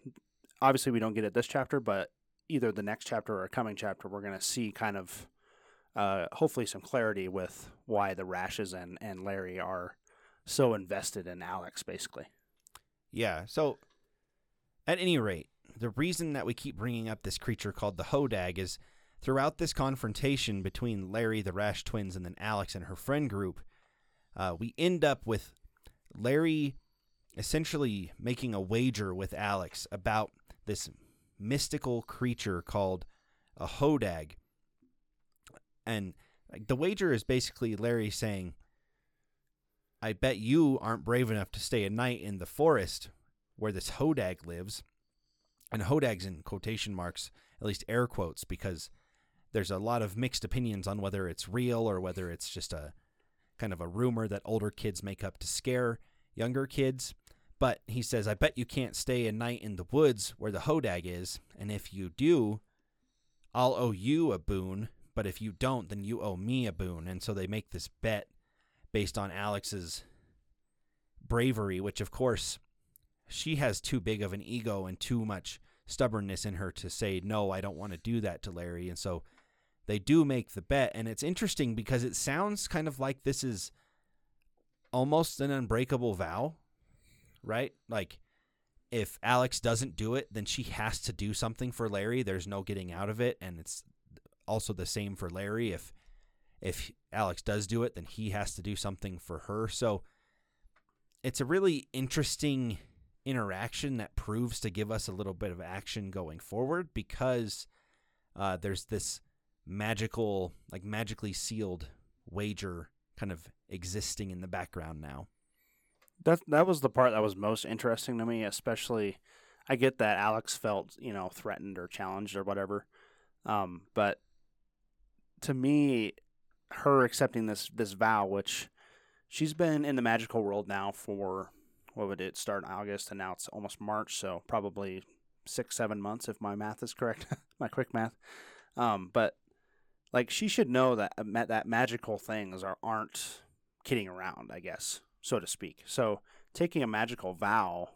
[SPEAKER 4] obviously we don't get it this chapter, but either the next chapter or a coming chapter, we're going to see kind of uh, hopefully some clarity with why the Rashes and, and Larry are so invested in Alex, basically.
[SPEAKER 2] Yeah. So, at any rate, the reason that we keep bringing up this creature called the Hodag is throughout this confrontation between Larry, the Rash twins, and then Alex and her friend group, uh, we end up with Larry essentially making a wager with Alex about this mystical creature called a Hodag. And the wager is basically Larry saying, "I bet you aren't brave enough to stay a night in the forest where this hodag lives." And hodag's in quotation marks, at least air quotes, because there's a lot of mixed opinions on whether it's real or whether it's just a kind of a rumor that older kids make up to scare younger kids. But he says, I bet you can't stay a night in the woods where the hodag is, and if you do, I'll owe you a boon, but if you don't, then you owe me a boon. And so they make this bet based on Alex's bravery, which of course she has too big of an ego and too much stubbornness in her to say, no, I don't want to do that to Larry. And so they do make the bet. And it's interesting because it sounds kind of like this is almost an unbreakable vow, right? Like, if Alex doesn't do it, then she has to do something for Larry. There's no getting out of it. And it's also the same for Larry. If if Alex does do it, then he has to do something for her. So it's a really interesting interaction that proves to give us a little bit of action going forward because uh, there's this magical, like magically sealed wager kind of existing in the background now.
[SPEAKER 4] That that was the part that was most interesting to me, especially. I get that Alex felt you know threatened or challenged or whatever, um, but to me, her accepting this this vow, which she's been in the magical world now for what would it start in August and now it's almost March, so probably six seven months if my math is correct, my quick math. Um, but like she should know that uh, that magical things are aren't kidding around, I guess so to speak. So taking a magical vow,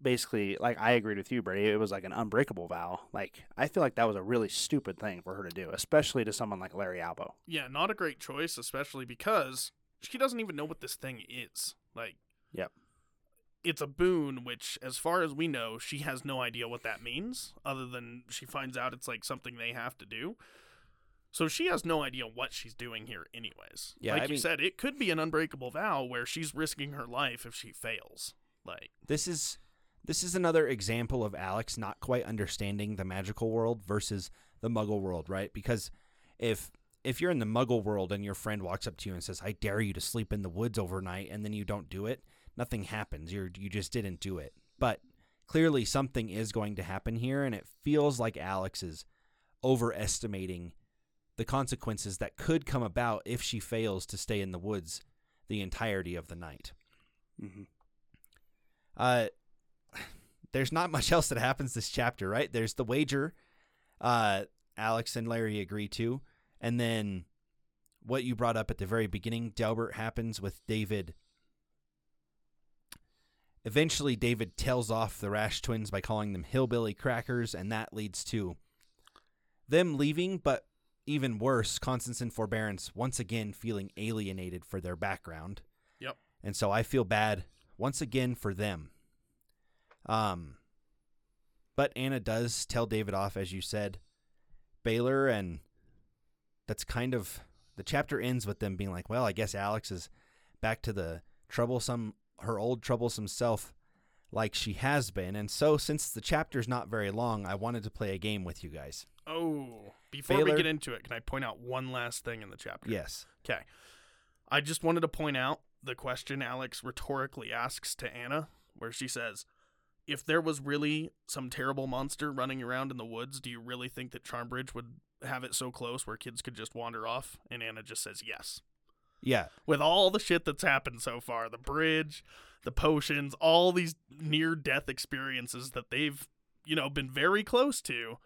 [SPEAKER 4] basically, like I agreed with you, Brady. It was like an unbreakable vow. Like I feel like that was a really stupid thing for her to do, especially to someone like Larry Albo.
[SPEAKER 3] Yeah, not a great choice, especially because she doesn't even know what this thing is. Like,
[SPEAKER 4] Yep.
[SPEAKER 3] It's a boon, which, as far as we know, she has no idea what that means, other than she finds out it's like something they have to do. So she has no idea what she's doing here, anyways.
[SPEAKER 2] Yeah,
[SPEAKER 3] like
[SPEAKER 2] I
[SPEAKER 3] you
[SPEAKER 2] mean-
[SPEAKER 3] said, it could be an unbreakable vow where she's risking her life if she fails. Like,
[SPEAKER 2] This is this is another example of Alex not quite understanding the magical world versus the muggle world, right? Because if if you're in the muggle world and your friend walks up to you and says, "I dare you to sleep in the woods overnight," and then you don't do it, nothing happens. You you just didn't do it. But clearly something is going to happen here and it feels like Alex is overestimating the consequences that could come about if she fails to stay in the woods the entirety of the night.
[SPEAKER 4] Mm-hmm.
[SPEAKER 2] Uh, there's not much else that happens this chapter, right? There's the wager, uh, Alex and Larry agree to, and then what you brought up at the very beginning, Delbert happens with David. Eventually, David tells off the Rash twins by calling them hillbilly crackers, and that leads to them leaving, but even worse, Constance and Forbearance once again feeling alienated for their background.
[SPEAKER 3] Yep.
[SPEAKER 2] And so I feel bad once again for them. Um, but Anna does tell David off, as you said, Baylor, and that's kind of the chapter ends with them being like, well, I guess Alex is back to the troublesome, her old troublesome self, like she has been. And so, since the chapter's not very long, I wanted to play a game with you guys.
[SPEAKER 3] oh, before
[SPEAKER 2] Baylor-
[SPEAKER 3] we get into it, can I point out one last thing in the chapter?
[SPEAKER 2] Yes.
[SPEAKER 3] Okay. I just wanted to point out the question Alex rhetorically asks to Anna, where she says, If there was really some terrible monster running around in the woods, do you really think that Charmbridge would have it so close where kids could just wander off? And Anna just says yes.
[SPEAKER 2] Yeah.
[SPEAKER 3] With all the shit that's happened so far the bridge, the potions, all these near death experiences that they've, you know, been very close to,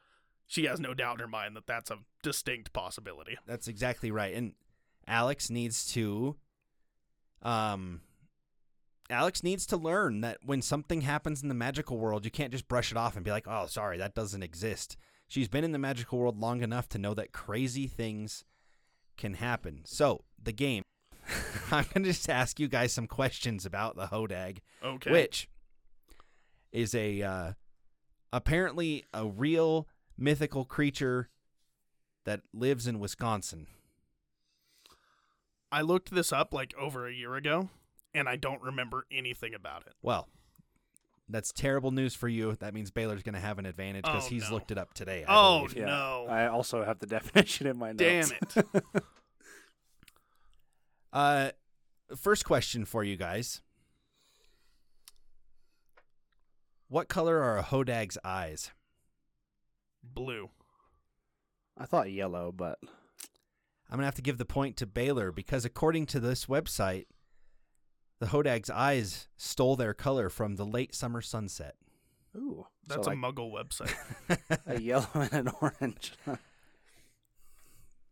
[SPEAKER 3] she has no doubt in her mind that that's a distinct possibility.
[SPEAKER 2] That's exactly right. And Alex needs to um Alex needs to learn that when something happens in the magical world, you can't just brush it off and be like, "Oh, sorry, that doesn't exist." She's been in the magical world long enough to know that crazy things can happen. So, the game. I'm going to just ask you guys some questions about the Hodag,
[SPEAKER 3] Okay.
[SPEAKER 2] which is a uh, apparently a real mythical creature that lives in Wisconsin.
[SPEAKER 3] I looked this up like over a year ago, and I don't remember anything about it.
[SPEAKER 2] Well, That's terrible news for you. That means Baylor's going to have an advantage because
[SPEAKER 3] Oh,
[SPEAKER 2] he's
[SPEAKER 3] no.
[SPEAKER 2] looked it up today. I
[SPEAKER 3] Oh,
[SPEAKER 2] believe.
[SPEAKER 4] Yeah.
[SPEAKER 3] No.
[SPEAKER 4] I also have the definition in my notes.
[SPEAKER 3] Damn it.
[SPEAKER 2] Uh, first question for you guys. What color are a hodag's eyes?
[SPEAKER 3] Blue.
[SPEAKER 4] I thought yellow, but
[SPEAKER 2] I'm gonna have to give the point to Baylor because according to this website, the hodag's eyes stole their color from the late summer sunset.
[SPEAKER 4] ooh,
[SPEAKER 3] That's
[SPEAKER 4] so
[SPEAKER 3] a
[SPEAKER 4] like
[SPEAKER 3] muggle website.
[SPEAKER 4] a yellow and an orange.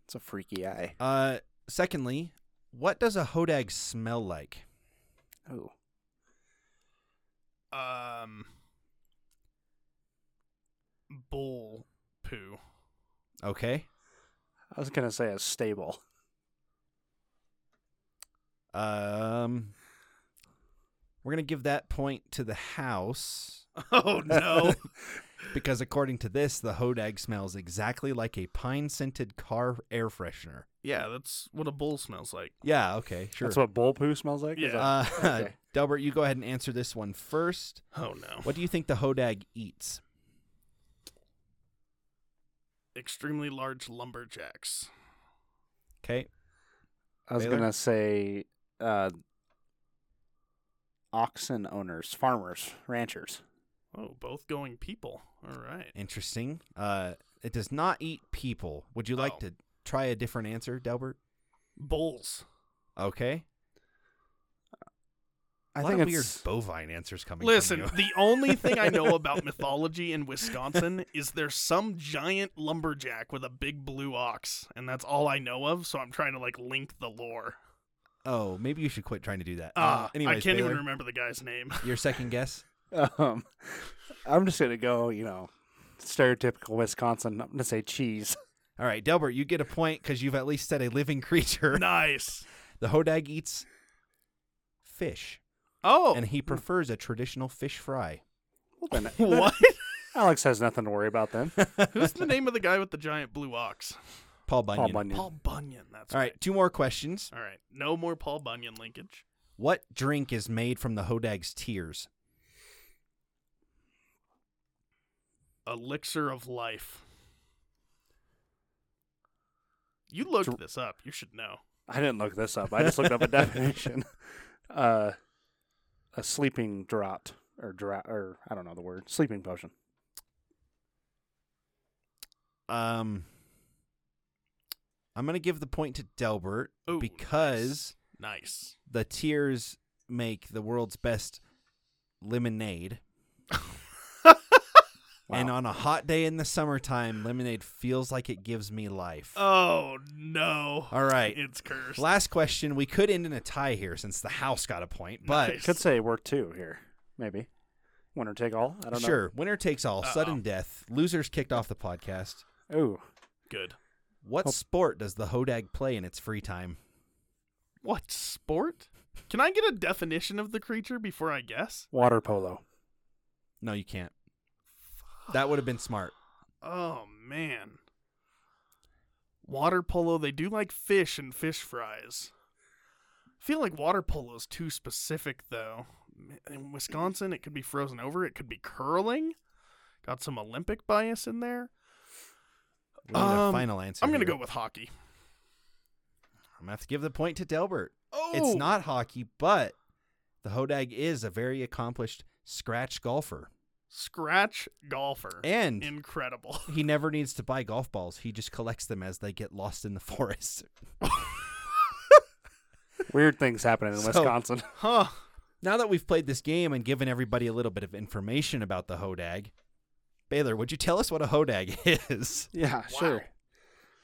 [SPEAKER 4] it's a freaky eye.
[SPEAKER 2] uh, secondly, what does a hodag smell like?
[SPEAKER 4] Ooh,
[SPEAKER 3] um, bull poo.
[SPEAKER 2] Okay.
[SPEAKER 4] I was gonna say a stable.
[SPEAKER 2] Um, we're gonna give that point to the house
[SPEAKER 3] Oh no.
[SPEAKER 2] because according to this, the hodag smells exactly like a pine-scented car air freshener.
[SPEAKER 3] yeah, that's what a bull smells like.
[SPEAKER 2] Yeah. Okay. Sure.
[SPEAKER 4] That's what bull poo smells like.
[SPEAKER 3] Yeah.
[SPEAKER 4] that-
[SPEAKER 2] Uh,
[SPEAKER 4] okay.
[SPEAKER 2] Delbert, you go ahead and answer this one first.
[SPEAKER 3] Oh no.
[SPEAKER 2] What do you think the hodag eats?
[SPEAKER 3] Extremely large lumberjacks.
[SPEAKER 2] Okay.
[SPEAKER 4] I was gonna say uh, oxen owners, farmers, ranchers.
[SPEAKER 3] Oh, both going people. All right.
[SPEAKER 2] Interesting. Uh, it does not eat people. Would you like
[SPEAKER 3] Oh.
[SPEAKER 2] to try a different answer, Delbert?
[SPEAKER 3] Bulls.
[SPEAKER 2] Okay.
[SPEAKER 4] I
[SPEAKER 2] a lot
[SPEAKER 4] think
[SPEAKER 2] of weird bovine answers coming.
[SPEAKER 3] Listen,
[SPEAKER 2] from you.
[SPEAKER 3] the only thing I know about mythology in Wisconsin is there's some giant lumberjack with a big blue ox, and that's all I know of. So I'm trying to like link the lore.
[SPEAKER 2] Oh, maybe you should quit trying to do that.
[SPEAKER 3] Ah,
[SPEAKER 2] Uh, anyways,
[SPEAKER 3] I can't
[SPEAKER 2] Baylor,
[SPEAKER 3] even remember the guy's name.
[SPEAKER 2] Your second guess?
[SPEAKER 4] um, I'm just gonna go. You know, stereotypical Wisconsin. I'm gonna say cheese.
[SPEAKER 2] All right, Delbert, you get a point because you've at least said a living creature.
[SPEAKER 3] nice.
[SPEAKER 2] The hodag eats fish,
[SPEAKER 3] Oh,
[SPEAKER 2] and he prefers a traditional fish fry.
[SPEAKER 4] Well, then,
[SPEAKER 3] what?
[SPEAKER 4] Alex has nothing to worry about then.
[SPEAKER 3] Who's the name of the guy with the giant blue ox?
[SPEAKER 2] Paul Bunyan.
[SPEAKER 4] Paul Bunyan.
[SPEAKER 3] Paul Bunyan. That's
[SPEAKER 2] All right, two more questions.
[SPEAKER 3] All right. No more Paul Bunyan linkage.
[SPEAKER 2] What drink is made from the hodag's tears?
[SPEAKER 3] Elixir of life. You looked
[SPEAKER 4] Dr-
[SPEAKER 3] this up. You should know.
[SPEAKER 4] I didn't look this up. I just looked up a definition. Uh, a sleeping draught or dra- or I don't know the word. Sleeping potion.
[SPEAKER 2] Um, I'm gonna give the point to Delbert
[SPEAKER 3] Ooh,
[SPEAKER 2] because
[SPEAKER 3] Nice.
[SPEAKER 2] the tears make the world's best lemonade. And on a hot day in the summertime, lemonade feels like it gives me life.
[SPEAKER 3] Oh no.
[SPEAKER 2] All right.
[SPEAKER 3] It's cursed.
[SPEAKER 2] Last question. We could end in a tie here since the house got a point, but
[SPEAKER 3] Nice.
[SPEAKER 4] Could say work two here, maybe. Winner take all. I don't know.
[SPEAKER 2] sure. Winner takes all.
[SPEAKER 3] Uh-oh.
[SPEAKER 2] Sudden death. Losers kicked off the podcast.
[SPEAKER 4] Ooh,
[SPEAKER 3] Good.
[SPEAKER 2] What
[SPEAKER 4] Oh.
[SPEAKER 2] sport does the hodag play in its free time?
[SPEAKER 3] What sport? Can I get a definition of the creature before I guess?
[SPEAKER 4] water polo.
[SPEAKER 2] No, you can't. That would have been smart.
[SPEAKER 3] Oh man. Water polo, they do like fish and fish fries. I feel like water polo is too specific though. In Wisconsin, it could be frozen over, it could be curling. Got some Olympic bias in there.
[SPEAKER 2] We need a
[SPEAKER 3] Um,
[SPEAKER 2] final answer.
[SPEAKER 3] I'm going to
[SPEAKER 2] here.
[SPEAKER 3] go with hockey.
[SPEAKER 2] I'm gonna have to give the point to Delbert.
[SPEAKER 3] Oh,
[SPEAKER 2] It's not hockey, but the hodag is a very accomplished scratch golfer,
[SPEAKER 3] scratch golfer.
[SPEAKER 2] and
[SPEAKER 3] Incredible.
[SPEAKER 2] he never needs to buy golf balls. He just collects them as they get lost in the forest.
[SPEAKER 4] Weird things happening in
[SPEAKER 2] So-
[SPEAKER 4] Wisconsin.
[SPEAKER 3] Huh.
[SPEAKER 2] Now that we've played this game and given everybody a little bit of information about the hodag, Baylor, would you tell us what a hodag is?
[SPEAKER 4] Yeah, sure.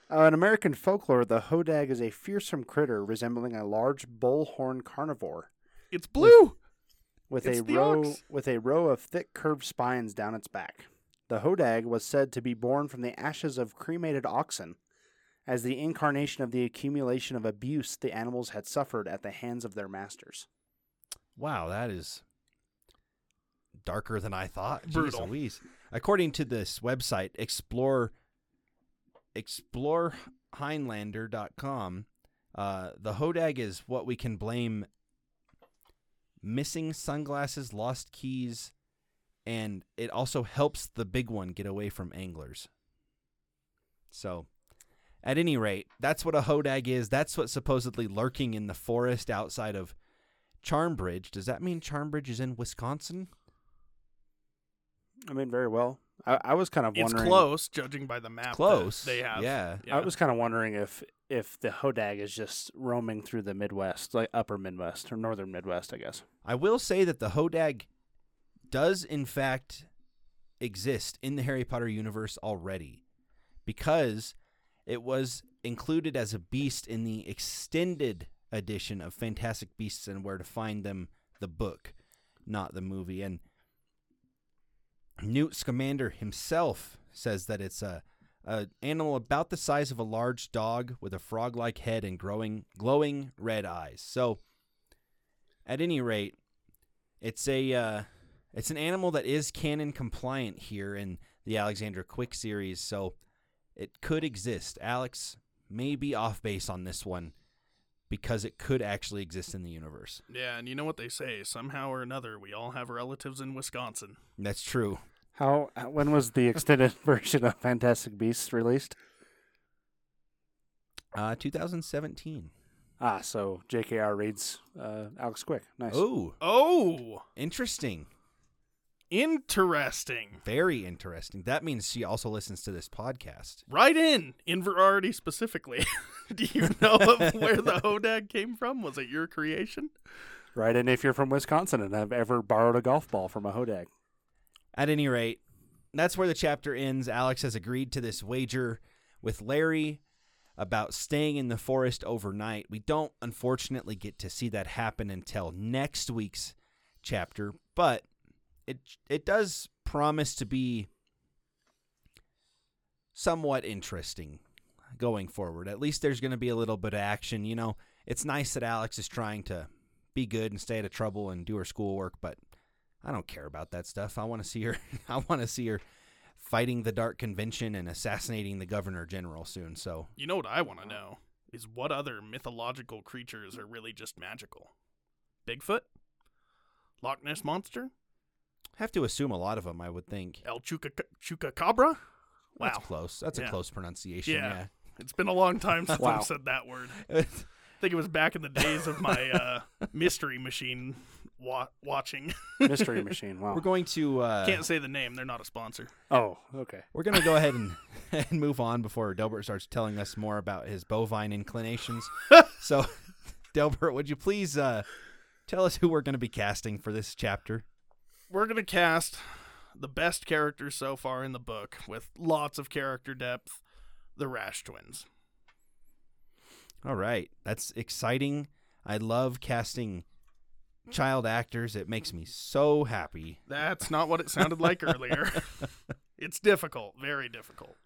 [SPEAKER 4] Uh, in American folklore, the hodag is a fearsome critter resembling a large bullhorn carnivore
[SPEAKER 3] It's blue.
[SPEAKER 4] with
[SPEAKER 3] It's
[SPEAKER 4] a
[SPEAKER 3] the
[SPEAKER 4] row
[SPEAKER 3] ox.
[SPEAKER 4] with a row of thick curved spines down its back. The hodag was said to be born from the ashes of cremated oxen, as the incarnation of the accumulation of abuse the animals had suffered at the hands of their masters.
[SPEAKER 2] Wow, that is darker than I thought. Jeez
[SPEAKER 3] Brutal.
[SPEAKER 2] Louise. According to this website, explore explorerhinelander.com, uh, the hodag is what we can blame missing sunglasses, lost keys, and it also helps the big one get away from anglers. So, at any rate, that's what a hodag is. That's what's supposedly lurking in the forest outside of Charmbridge. Does that mean Charmbridge is in Wisconsin?
[SPEAKER 4] I mean, very well. I, I was kind of
[SPEAKER 3] It's
[SPEAKER 4] wondering.
[SPEAKER 3] close, judging by the map. that
[SPEAKER 2] Close.
[SPEAKER 3] They have.
[SPEAKER 2] Yeah.
[SPEAKER 4] I was kind of wondering if if the hodag is just roaming through the Midwest, like upper Midwest or northern Midwest, I guess.
[SPEAKER 2] I will say that the Hodag does, in fact, exist in the Harry Potter universe already because it was included as a beast in the extended edition of Fantastic Beasts and Where to Find Them, the book, not the movie. And Newt Scamander himself says that it's a, a animal about the size of a large dog with a frog-like head and growing glowing red eyes. So, at any rate, it's a uh, it's an animal that is canon compliant here in the Alexandra Quick series, so it could exist. Alex may be off base on this one because it could actually exist in the universe.
[SPEAKER 3] Yeah, and you know what they say? Somehow or another, we all have relatives in Wisconsin.
[SPEAKER 2] That's true.
[SPEAKER 4] How? When was the extended version of Fantastic Beasts released?
[SPEAKER 2] Uh, 2017.
[SPEAKER 4] Ah, so J.K.R. reads uh, Alex Quick. Nice.
[SPEAKER 2] Oh,
[SPEAKER 3] Oh,
[SPEAKER 2] interesting.
[SPEAKER 3] interesting.
[SPEAKER 2] Very interesting. That means she also listens to this podcast.
[SPEAKER 3] Right in, Inverarity specifically. Do you know of where the Hodag came from? Was it your creation?
[SPEAKER 4] Right, and if you're from Wisconsin and have ever borrowed a golf ball from a hodag,
[SPEAKER 2] At any rate, that's where the chapter ends. Alex has agreed to this wager with Larry about staying in the forest overnight. We don't unfortunately get to see that happen until next week's chapter, but it it does promise to be somewhat interesting going forward. At least there's going to be a little bit of action, you know. It's nice that Alex is trying to be good and stay out of trouble and do her schoolwork, but I don't care about that stuff. I want to see her. I want to see her fighting the Dark Convention and assassinating the Governor General soon. So
[SPEAKER 3] You know what I want to know is what other mythological creatures are really just magical? Bigfoot? Loch Ness monster?
[SPEAKER 2] have to assume a lot of them. I would think.
[SPEAKER 3] El Chuca Chupacabra?
[SPEAKER 2] That's close. That's a close pronunciation.
[SPEAKER 3] Yeah. It's been a long time since
[SPEAKER 4] Wow.
[SPEAKER 3] I've said that word. I think it was back in the days of my uh, mystery machine wa- watching.
[SPEAKER 4] Mystery Machine. Wow.
[SPEAKER 2] We're going to. Uh,
[SPEAKER 3] Can't say the name; they're not a sponsor.
[SPEAKER 4] Oh, okay.
[SPEAKER 2] We're gonna go ahead and, and move on before Delbert starts telling us more about his bovine inclinations. so, Delbert, would you please uh, tell us who we're going to be casting for this chapter?
[SPEAKER 3] We're gonna cast the best characters so far in the book, with lots of character depth. The Rash twins.
[SPEAKER 2] All right, that's exciting. I love casting child actors. It makes me so happy.
[SPEAKER 3] That's not what it sounded like earlier. It's difficult, very difficult.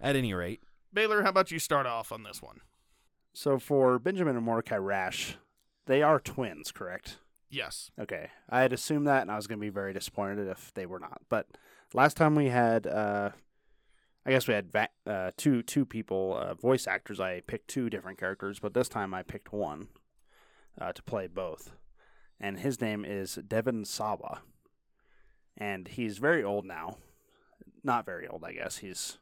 [SPEAKER 2] At any rate,
[SPEAKER 3] Baylor, how about you start off on this one?
[SPEAKER 4] So for Benjamin and Mordecai Rash, they are twins, correct?
[SPEAKER 3] Yes.
[SPEAKER 4] Okay. I had assumed that, and I was going to be very disappointed if they were not. But last time we had, uh, I guess we had va- uh, two two people, uh, voice actors. I picked two different characters, but this time I picked one uh, to play both. And his name is Devin Sawa. And he's very old now. Not very old, I guess. He's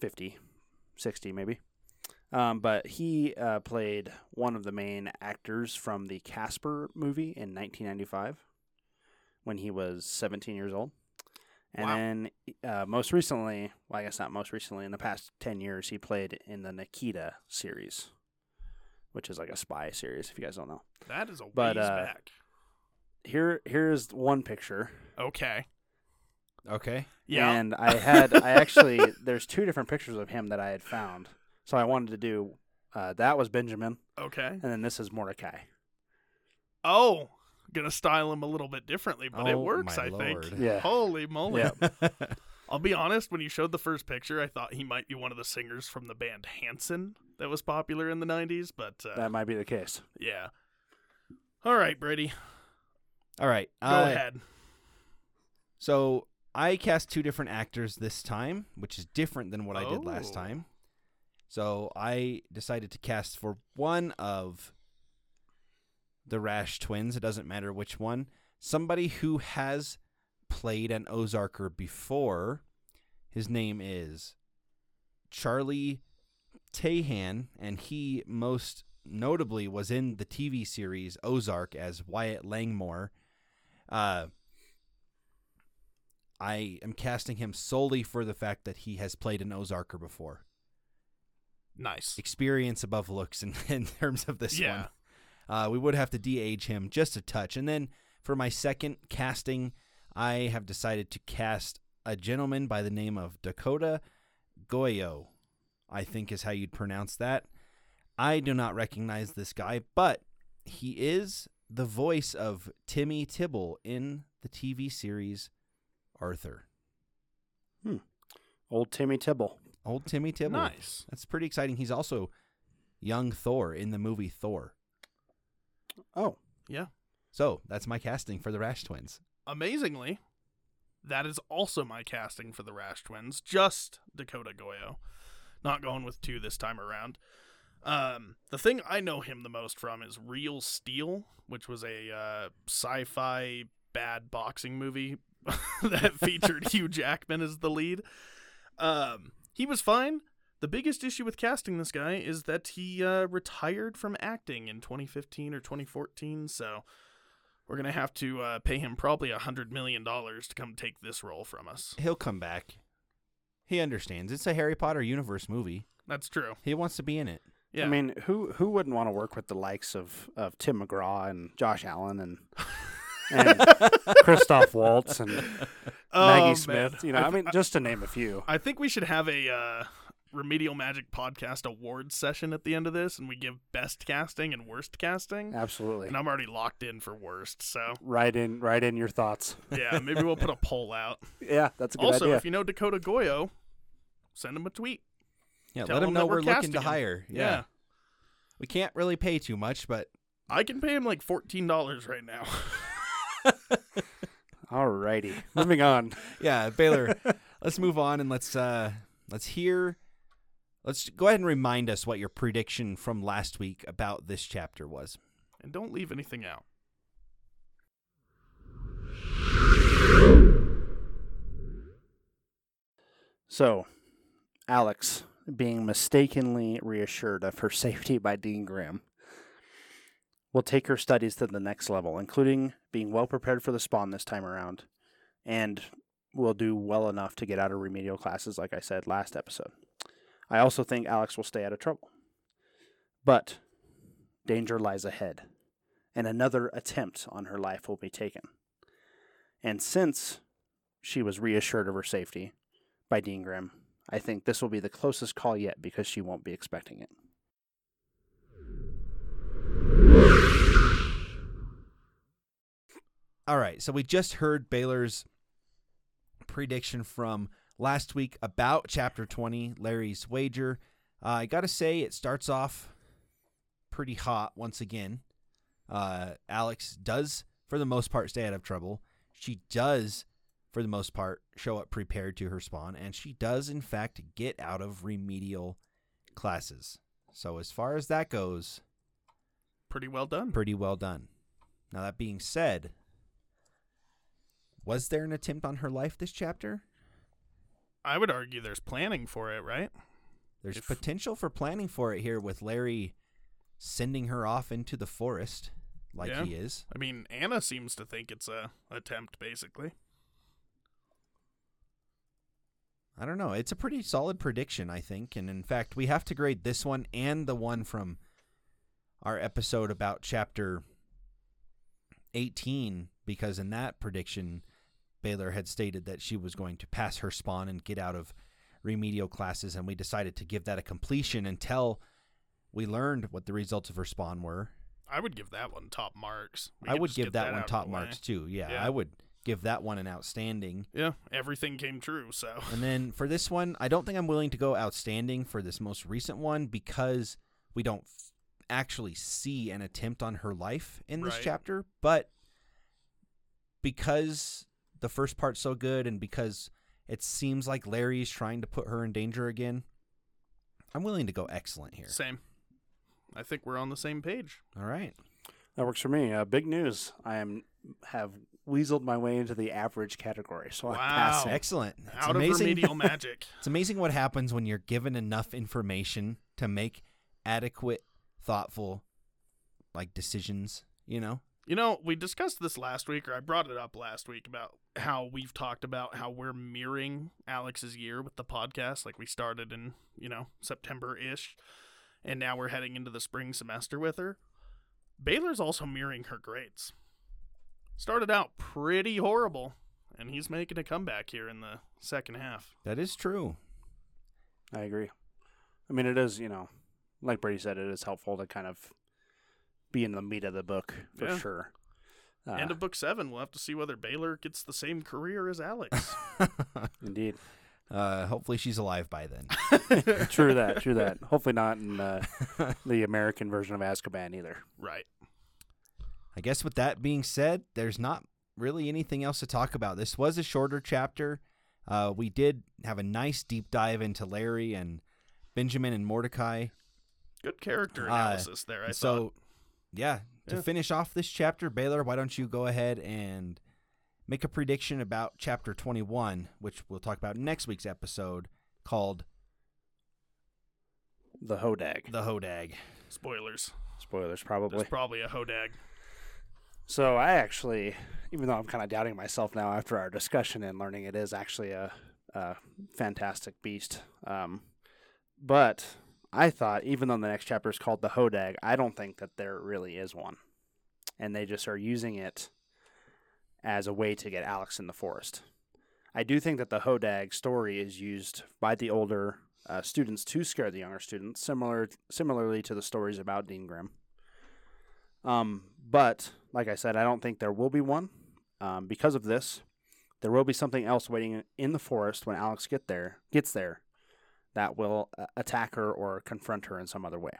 [SPEAKER 4] 50, 60 maybe. Um, but he uh, played one of the main actors from the Casper movie in 1995 when he was 17 years old. And
[SPEAKER 3] Wow.
[SPEAKER 4] then uh, most recently, well, I guess not most recently, in the past 10 years, he played in the Nikita series, which is like a spy series, if you guys don't know.
[SPEAKER 3] That is a ways
[SPEAKER 4] But, uh,
[SPEAKER 3] back.
[SPEAKER 4] Here, Here's one picture.
[SPEAKER 3] Okay.
[SPEAKER 2] okay.
[SPEAKER 3] Yeah.
[SPEAKER 4] And I had, I actually, there's two different pictures of him that I had found. So I wanted to do, uh, that was Benjamin,
[SPEAKER 3] okay.
[SPEAKER 4] and then this is Mordecai.
[SPEAKER 3] Oh, gonna style him a little bit differently, but it
[SPEAKER 2] Oh,
[SPEAKER 3] works,
[SPEAKER 2] my
[SPEAKER 3] I think.
[SPEAKER 4] Yeah.
[SPEAKER 3] Holy moly.
[SPEAKER 4] Yeah.
[SPEAKER 3] I'll be honest, when you showed the first picture, I thought he might be one of the singers from the band Hanson that was popular in the 90s, but uh,
[SPEAKER 4] That might be the case.
[SPEAKER 3] yeah. All right, Brady,
[SPEAKER 2] All right.
[SPEAKER 3] go
[SPEAKER 2] uh,
[SPEAKER 3] ahead.
[SPEAKER 2] So I cast two different actors this time, which is different than what I did last
[SPEAKER 3] Oh.
[SPEAKER 2] time. So I decided to cast for one of the Rash twins. It doesn't matter which one. Somebody who has played an Ozarker before. His name is Charlie Tahan, and he most notably was in the TV series Ozark as Wyatt Langmore. Uh, I am casting him solely for the fact that he has played an Ozarker before.
[SPEAKER 3] Nice.
[SPEAKER 2] Experience above looks in, in terms of this
[SPEAKER 3] Yeah.
[SPEAKER 2] one. Uh, we would have to de-age him just a touch. And then for my second casting, I have decided to cast a gentleman by the name of Dakota Goyo. I think is how you'd pronounce that. I do not recognize this guy, but he is the voice of Timmy Tibble in the TV series Arthur. Hmm.
[SPEAKER 4] Old Timmy Tibble.
[SPEAKER 2] Old Timmy Tibble.
[SPEAKER 3] Nice.
[SPEAKER 2] That's pretty exciting. He's also young Thor in the movie Thor.
[SPEAKER 4] Oh,
[SPEAKER 3] Yeah.
[SPEAKER 2] So that's my casting for the Rash Twins.
[SPEAKER 3] Amazingly, that is also my casting for the Rash Twins. Just Dakota Goyo. Not going with two this time around. Um, the thing I know him the most from is Real Steel, which was a uh, sci-fi bad boxing movie that featured Hugh Jackman as the lead. Um, he was fine. The biggest issue with casting this guy is that he uh, retired from acting in 2015 or 2014. So we're gonna have to uh, pay him probably a hundred million dollars to come take this role from us.
[SPEAKER 2] He'll come back. He understands. It's a Harry Potter universe movie.
[SPEAKER 3] That's true.
[SPEAKER 2] He wants to be in it.
[SPEAKER 3] Yeah.
[SPEAKER 4] I mean, who who wouldn't want to work with the likes of, of Tim McGraw and Josh Allen and and Christoph Waltz and
[SPEAKER 3] Oh,
[SPEAKER 4] Maggie
[SPEAKER 3] man.
[SPEAKER 4] Smith? You know, I mean, just to name a few.
[SPEAKER 3] I think we should have a uh, Remedial Magic podcast awards session at the end of this, and we give best casting and worst casting.
[SPEAKER 4] Absolutely.
[SPEAKER 3] And I'm already locked in for worst, so
[SPEAKER 4] Write in, write in your thoughts.
[SPEAKER 3] yeah, maybe we'll put a poll out.
[SPEAKER 4] Yeah, that's a good
[SPEAKER 3] also,
[SPEAKER 4] idea.
[SPEAKER 3] if you know Dakota Goyo, send him a tweet.
[SPEAKER 2] Yeah,
[SPEAKER 3] Tell
[SPEAKER 2] let him
[SPEAKER 3] him
[SPEAKER 2] know we're,
[SPEAKER 3] we're
[SPEAKER 2] looking to
[SPEAKER 3] him.
[SPEAKER 2] hire. Yeah.
[SPEAKER 3] Yeah.
[SPEAKER 2] We can't really pay too much, but
[SPEAKER 3] I can pay him like fourteen dollars right now.
[SPEAKER 4] Alrighty, moving on.
[SPEAKER 2] yeah, Baylor, let's move on and let's uh let's hear let's go ahead and remind us what your prediction from last week about this chapter was.
[SPEAKER 3] and don't leave anything out.
[SPEAKER 4] So, Alex being mistakenly reassured of her safety by Dean Grimm will take her studies to the next level, including being well prepared for the spawn this time around, and will do well enough to get out of remedial classes, like I said last episode. I also think Alex will stay out of trouble. But danger lies ahead, and another attempt on her life will be taken. And since she was reassured of her safety, by Dean Grimm. I think this will be the closest call yet because she won't be expecting it.
[SPEAKER 2] All right, so we just heard Baylor's prediction from last week about chapter 20, Larry's wager. Uh, I got to say, it starts off pretty hot once again. Uh, Alex does, for the most part, stay out of trouble. She does, for the most part, show up prepared to her spawn, and she does, in fact, get out of remedial classes. So, as far as that goes,
[SPEAKER 3] Pretty well done.
[SPEAKER 2] pretty well done. Now, that being said, was there an attempt on her life this chapter?
[SPEAKER 3] I would argue there's planning for it, right?
[SPEAKER 2] There's
[SPEAKER 3] If-
[SPEAKER 2] potential for planning for it here with Larry sending her off into the forest like
[SPEAKER 3] Yeah.
[SPEAKER 2] he is.
[SPEAKER 3] I mean, Anna seems to think it's a attempt, basically.
[SPEAKER 2] I don't know. It's a pretty solid prediction, I think. And in fact, we have to grade this one and the one from our episode about chapter 18 because in that prediction, Baylor had stated that she was going to pass her spawn and get out of remedial classes. And we decided to give that a completion until we learned what the results of her spawn were.
[SPEAKER 3] I would give that one top marks. We
[SPEAKER 2] I would give
[SPEAKER 3] get
[SPEAKER 2] that, one top marks too. Yeah,
[SPEAKER 3] Yeah.
[SPEAKER 2] I would give that one an outstanding.
[SPEAKER 3] Yeah, everything came true. So
[SPEAKER 2] And then for this one, I don't think I'm willing to go outstanding for this most recent one because we don't f- actually see an attempt on her life in this
[SPEAKER 3] Right.
[SPEAKER 2] chapter. But because the first part's so good and because it seems like Larry's trying to put her in danger again, I'm willing to go excellent here.
[SPEAKER 3] same. I think we're on the same page.
[SPEAKER 2] All right.
[SPEAKER 4] That works for me. Uh, big news. I am have weaseled my way into the average category, so I'm
[SPEAKER 3] Wow.
[SPEAKER 4] passing.
[SPEAKER 2] Excellent. It's
[SPEAKER 3] Out
[SPEAKER 2] amazing.
[SPEAKER 3] of remedial magic.
[SPEAKER 2] It's amazing what happens when you're given enough information to make adequate, thoughtful, like decisions. You know.
[SPEAKER 3] You know, we discussed this last week, or I brought it up last week about how we've talked about how we're mirroring Alex's year with the podcast. Like we started in, you know, September ish, and now we're heading into the spring semester with her. Baylor's also mirroring her grades. Started out pretty horrible, and he's making a comeback here in the second half.
[SPEAKER 2] That is true.
[SPEAKER 4] I agree. I mean, it is, you know, like Brady said, it is helpful to kind of be in the meat of the book for
[SPEAKER 3] Yeah.
[SPEAKER 4] sure. Uh,
[SPEAKER 3] End of book seven, we'll have to see whether Baylor gets the same career as Alex.
[SPEAKER 4] indeed.
[SPEAKER 2] uh, hopefully she's alive by then.
[SPEAKER 4] true that. True that. Hopefully not in uh, the American version of Azkaban either.
[SPEAKER 3] right.
[SPEAKER 2] I guess with that being said, there's not really anything else to talk about. This was a shorter chapter. Uh, we did have a nice deep dive into Larry and Benjamin and Mordecai.
[SPEAKER 3] Good character
[SPEAKER 2] Uh,
[SPEAKER 3] analysis there, I
[SPEAKER 2] so,
[SPEAKER 3] thought.
[SPEAKER 2] Yeah, to
[SPEAKER 3] Yeah.
[SPEAKER 2] finish off this chapter, Baylor, why don't you go ahead and make a prediction about chapter 21, which we'll talk about next week's episode, called
[SPEAKER 4] The Hodag.
[SPEAKER 2] The Hodag.
[SPEAKER 3] Spoilers.
[SPEAKER 4] Spoilers, probably.
[SPEAKER 3] There's probably a hodag.
[SPEAKER 4] So I actually, even though I'm kind of doubting myself now after our discussion and learning it is actually a, a fantastic beast, um, but I thought even though the next chapter is called the Hodag, I don't think that there really is one, and they just are using it as a way to get Alex in the forest. I do think that the Hodag story is used by the older uh, students to scare the younger students, similar similarly to the stories about Dean Grimm. Um, but like I said, I don't think there will be one. Um, because of this, there will be something else waiting in the forest when Alex get there gets there that will uh, attack her or confront her in some other way.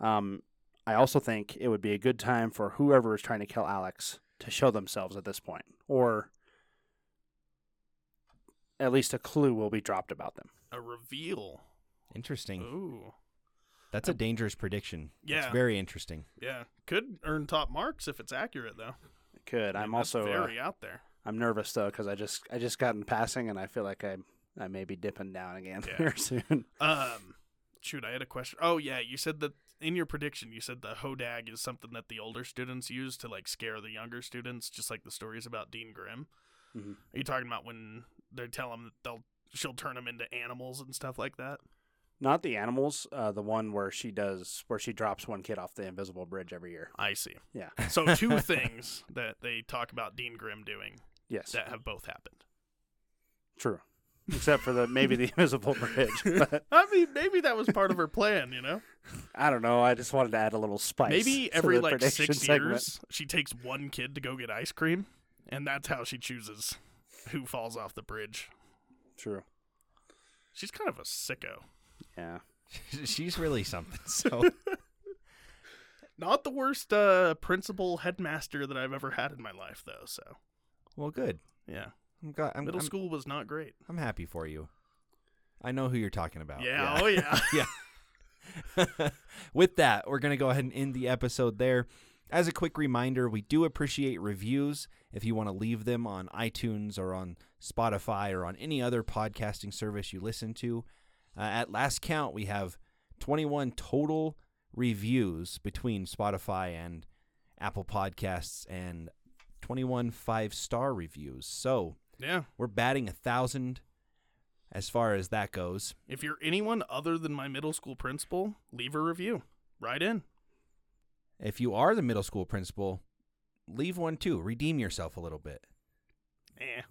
[SPEAKER 4] Um, I also think it would be a good time for whoever is trying to kill Alex to show themselves at this point, or at least a clue will be dropped about them.
[SPEAKER 3] A reveal.
[SPEAKER 2] Interesting.
[SPEAKER 3] Ooh.
[SPEAKER 2] That's a dangerous prediction.
[SPEAKER 3] Yeah.
[SPEAKER 2] It's very interesting.
[SPEAKER 3] Yeah. Could earn top marks if it's accurate, though.
[SPEAKER 4] It could.
[SPEAKER 3] I
[SPEAKER 4] I'm
[SPEAKER 3] mean, that's
[SPEAKER 4] also uh,
[SPEAKER 3] very out there.
[SPEAKER 4] I'm nervous though because I just I just got in passing and I feel like I I may be dipping down again
[SPEAKER 3] Yeah.
[SPEAKER 4] here soon.
[SPEAKER 3] Um, shoot, I had a question. Oh yeah, you said that in your prediction. You said the hodag is something that the older students use to like scare the younger students, just like the stories about Dean Grimm.
[SPEAKER 4] Mhm.
[SPEAKER 3] Are you talking about when they tell them that they'll she'll turn them into animals and stuff like that?
[SPEAKER 4] Not the animals, uh, the one where she does where she drops one kid off the invisible bridge every year.
[SPEAKER 3] I see.
[SPEAKER 4] Yeah.
[SPEAKER 3] So two things that they talk about Dean Grimm doing
[SPEAKER 4] Yes.
[SPEAKER 3] that have both happened.
[SPEAKER 4] True. Except for the maybe the invisible bridge. But
[SPEAKER 3] I mean, maybe that was part of her plan, you know.
[SPEAKER 4] I don't know. I just wanted to add a little spice.
[SPEAKER 3] Maybe
[SPEAKER 4] to
[SPEAKER 3] every
[SPEAKER 4] the
[SPEAKER 3] like
[SPEAKER 4] prediction
[SPEAKER 3] six
[SPEAKER 4] segment.
[SPEAKER 3] years, she takes one kid to go get ice cream, and that's how she chooses who falls off the bridge.
[SPEAKER 4] True.
[SPEAKER 3] She's kind of a sicko.
[SPEAKER 4] Yeah.
[SPEAKER 2] She's really something. So
[SPEAKER 3] Not the worst uh, principal headmaster that I've ever had in my life, though. So
[SPEAKER 2] well, good.
[SPEAKER 3] yeah,
[SPEAKER 2] I'm, glad, I'm,
[SPEAKER 3] middle
[SPEAKER 2] I'm,
[SPEAKER 3] school was not great.
[SPEAKER 2] I'm happy for you. I know who you're talking about.
[SPEAKER 3] yeah, oh yeah.
[SPEAKER 2] yeah. With that, we're going to go ahead and end the episode there. As a quick reminder, we do appreciate reviews. If you want to leave them on iTunes or on Spotify or on any other podcasting service you listen to, uh, at last count, we have 21 total reviews between Spotify and Apple Podcasts and 21 five star reviews. So
[SPEAKER 3] yeah.
[SPEAKER 2] we're batting a thousand as far as that goes.
[SPEAKER 3] If you're anyone other than my middle school principal, leave a review. Write in.
[SPEAKER 2] If you are the middle school principal, leave one too. Redeem yourself a little bit.
[SPEAKER 3] Yeah.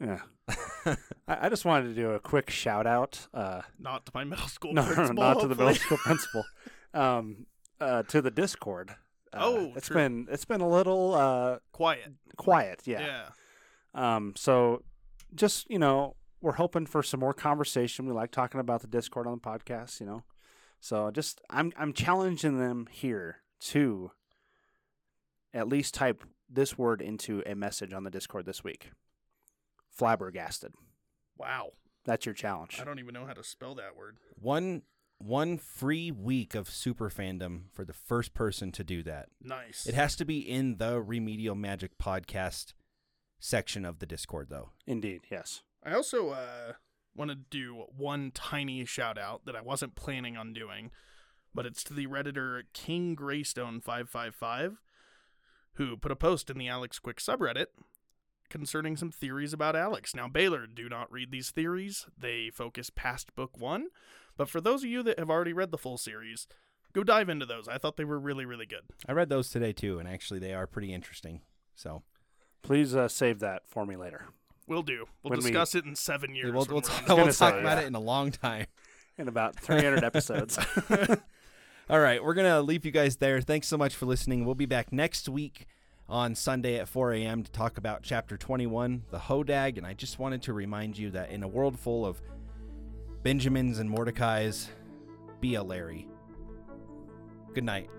[SPEAKER 4] Yeah. I, I just wanted to do a quick shout out. Uh,
[SPEAKER 3] not to my middle school
[SPEAKER 4] no, no,
[SPEAKER 3] principal.
[SPEAKER 4] not to the middle school principal. Um, uh, to the Discord. Uh,
[SPEAKER 3] Oh,
[SPEAKER 4] it's
[SPEAKER 3] true.
[SPEAKER 4] been it's been a little uh
[SPEAKER 3] Quiet.
[SPEAKER 4] quiet.
[SPEAKER 3] Yeah.
[SPEAKER 4] Um, so just, you know, we're hoping for some more conversation. We like talking about the Discord on the podcast, you know. So just I'm I'm challenging them here to at least type this word into a message on the Discord this week. Flabbergasted.
[SPEAKER 3] Wow.
[SPEAKER 4] That's your challenge.
[SPEAKER 3] I don't even know how to spell that word.
[SPEAKER 2] One one free week of super fandom for the first person to do that.
[SPEAKER 3] Nice.
[SPEAKER 2] It has to be in the Remedial Magic podcast section of the Discord, though.
[SPEAKER 4] Indeed, yes.
[SPEAKER 3] I also uh, want to do one tiny shout out that I wasn't planning on doing, but it's to the Redditor King Greystone555, who put a post in the Alex Quick subreddit concerning some theories about Alex. Now, Baylor, do not read these theories, they focus past book one, but for those of you that have already read the full series, go dive into those. I thought they were really, really good.
[SPEAKER 2] I read those today too, and actually they are pretty interesting. So
[SPEAKER 4] Please uh, save that for me later.
[SPEAKER 3] We'll do. We'll
[SPEAKER 4] When we-
[SPEAKER 3] discuss it in seven years.
[SPEAKER 2] we'll,
[SPEAKER 3] when
[SPEAKER 2] we'll,
[SPEAKER 3] we're on
[SPEAKER 2] we'll
[SPEAKER 4] gonna
[SPEAKER 2] talk
[SPEAKER 4] say,
[SPEAKER 2] about
[SPEAKER 4] yeah.
[SPEAKER 2] it in a long time.
[SPEAKER 4] In about 300 episodes.
[SPEAKER 2] All right, we're gonna leave you guys there. Thanks so much for listening. We'll be back next week on Sunday at 4 a.m. to talk about Chapter 21, the Hodag. And I just wanted to remind you that in a world full of Benjamins and Mordecais, be a Larry. Good night.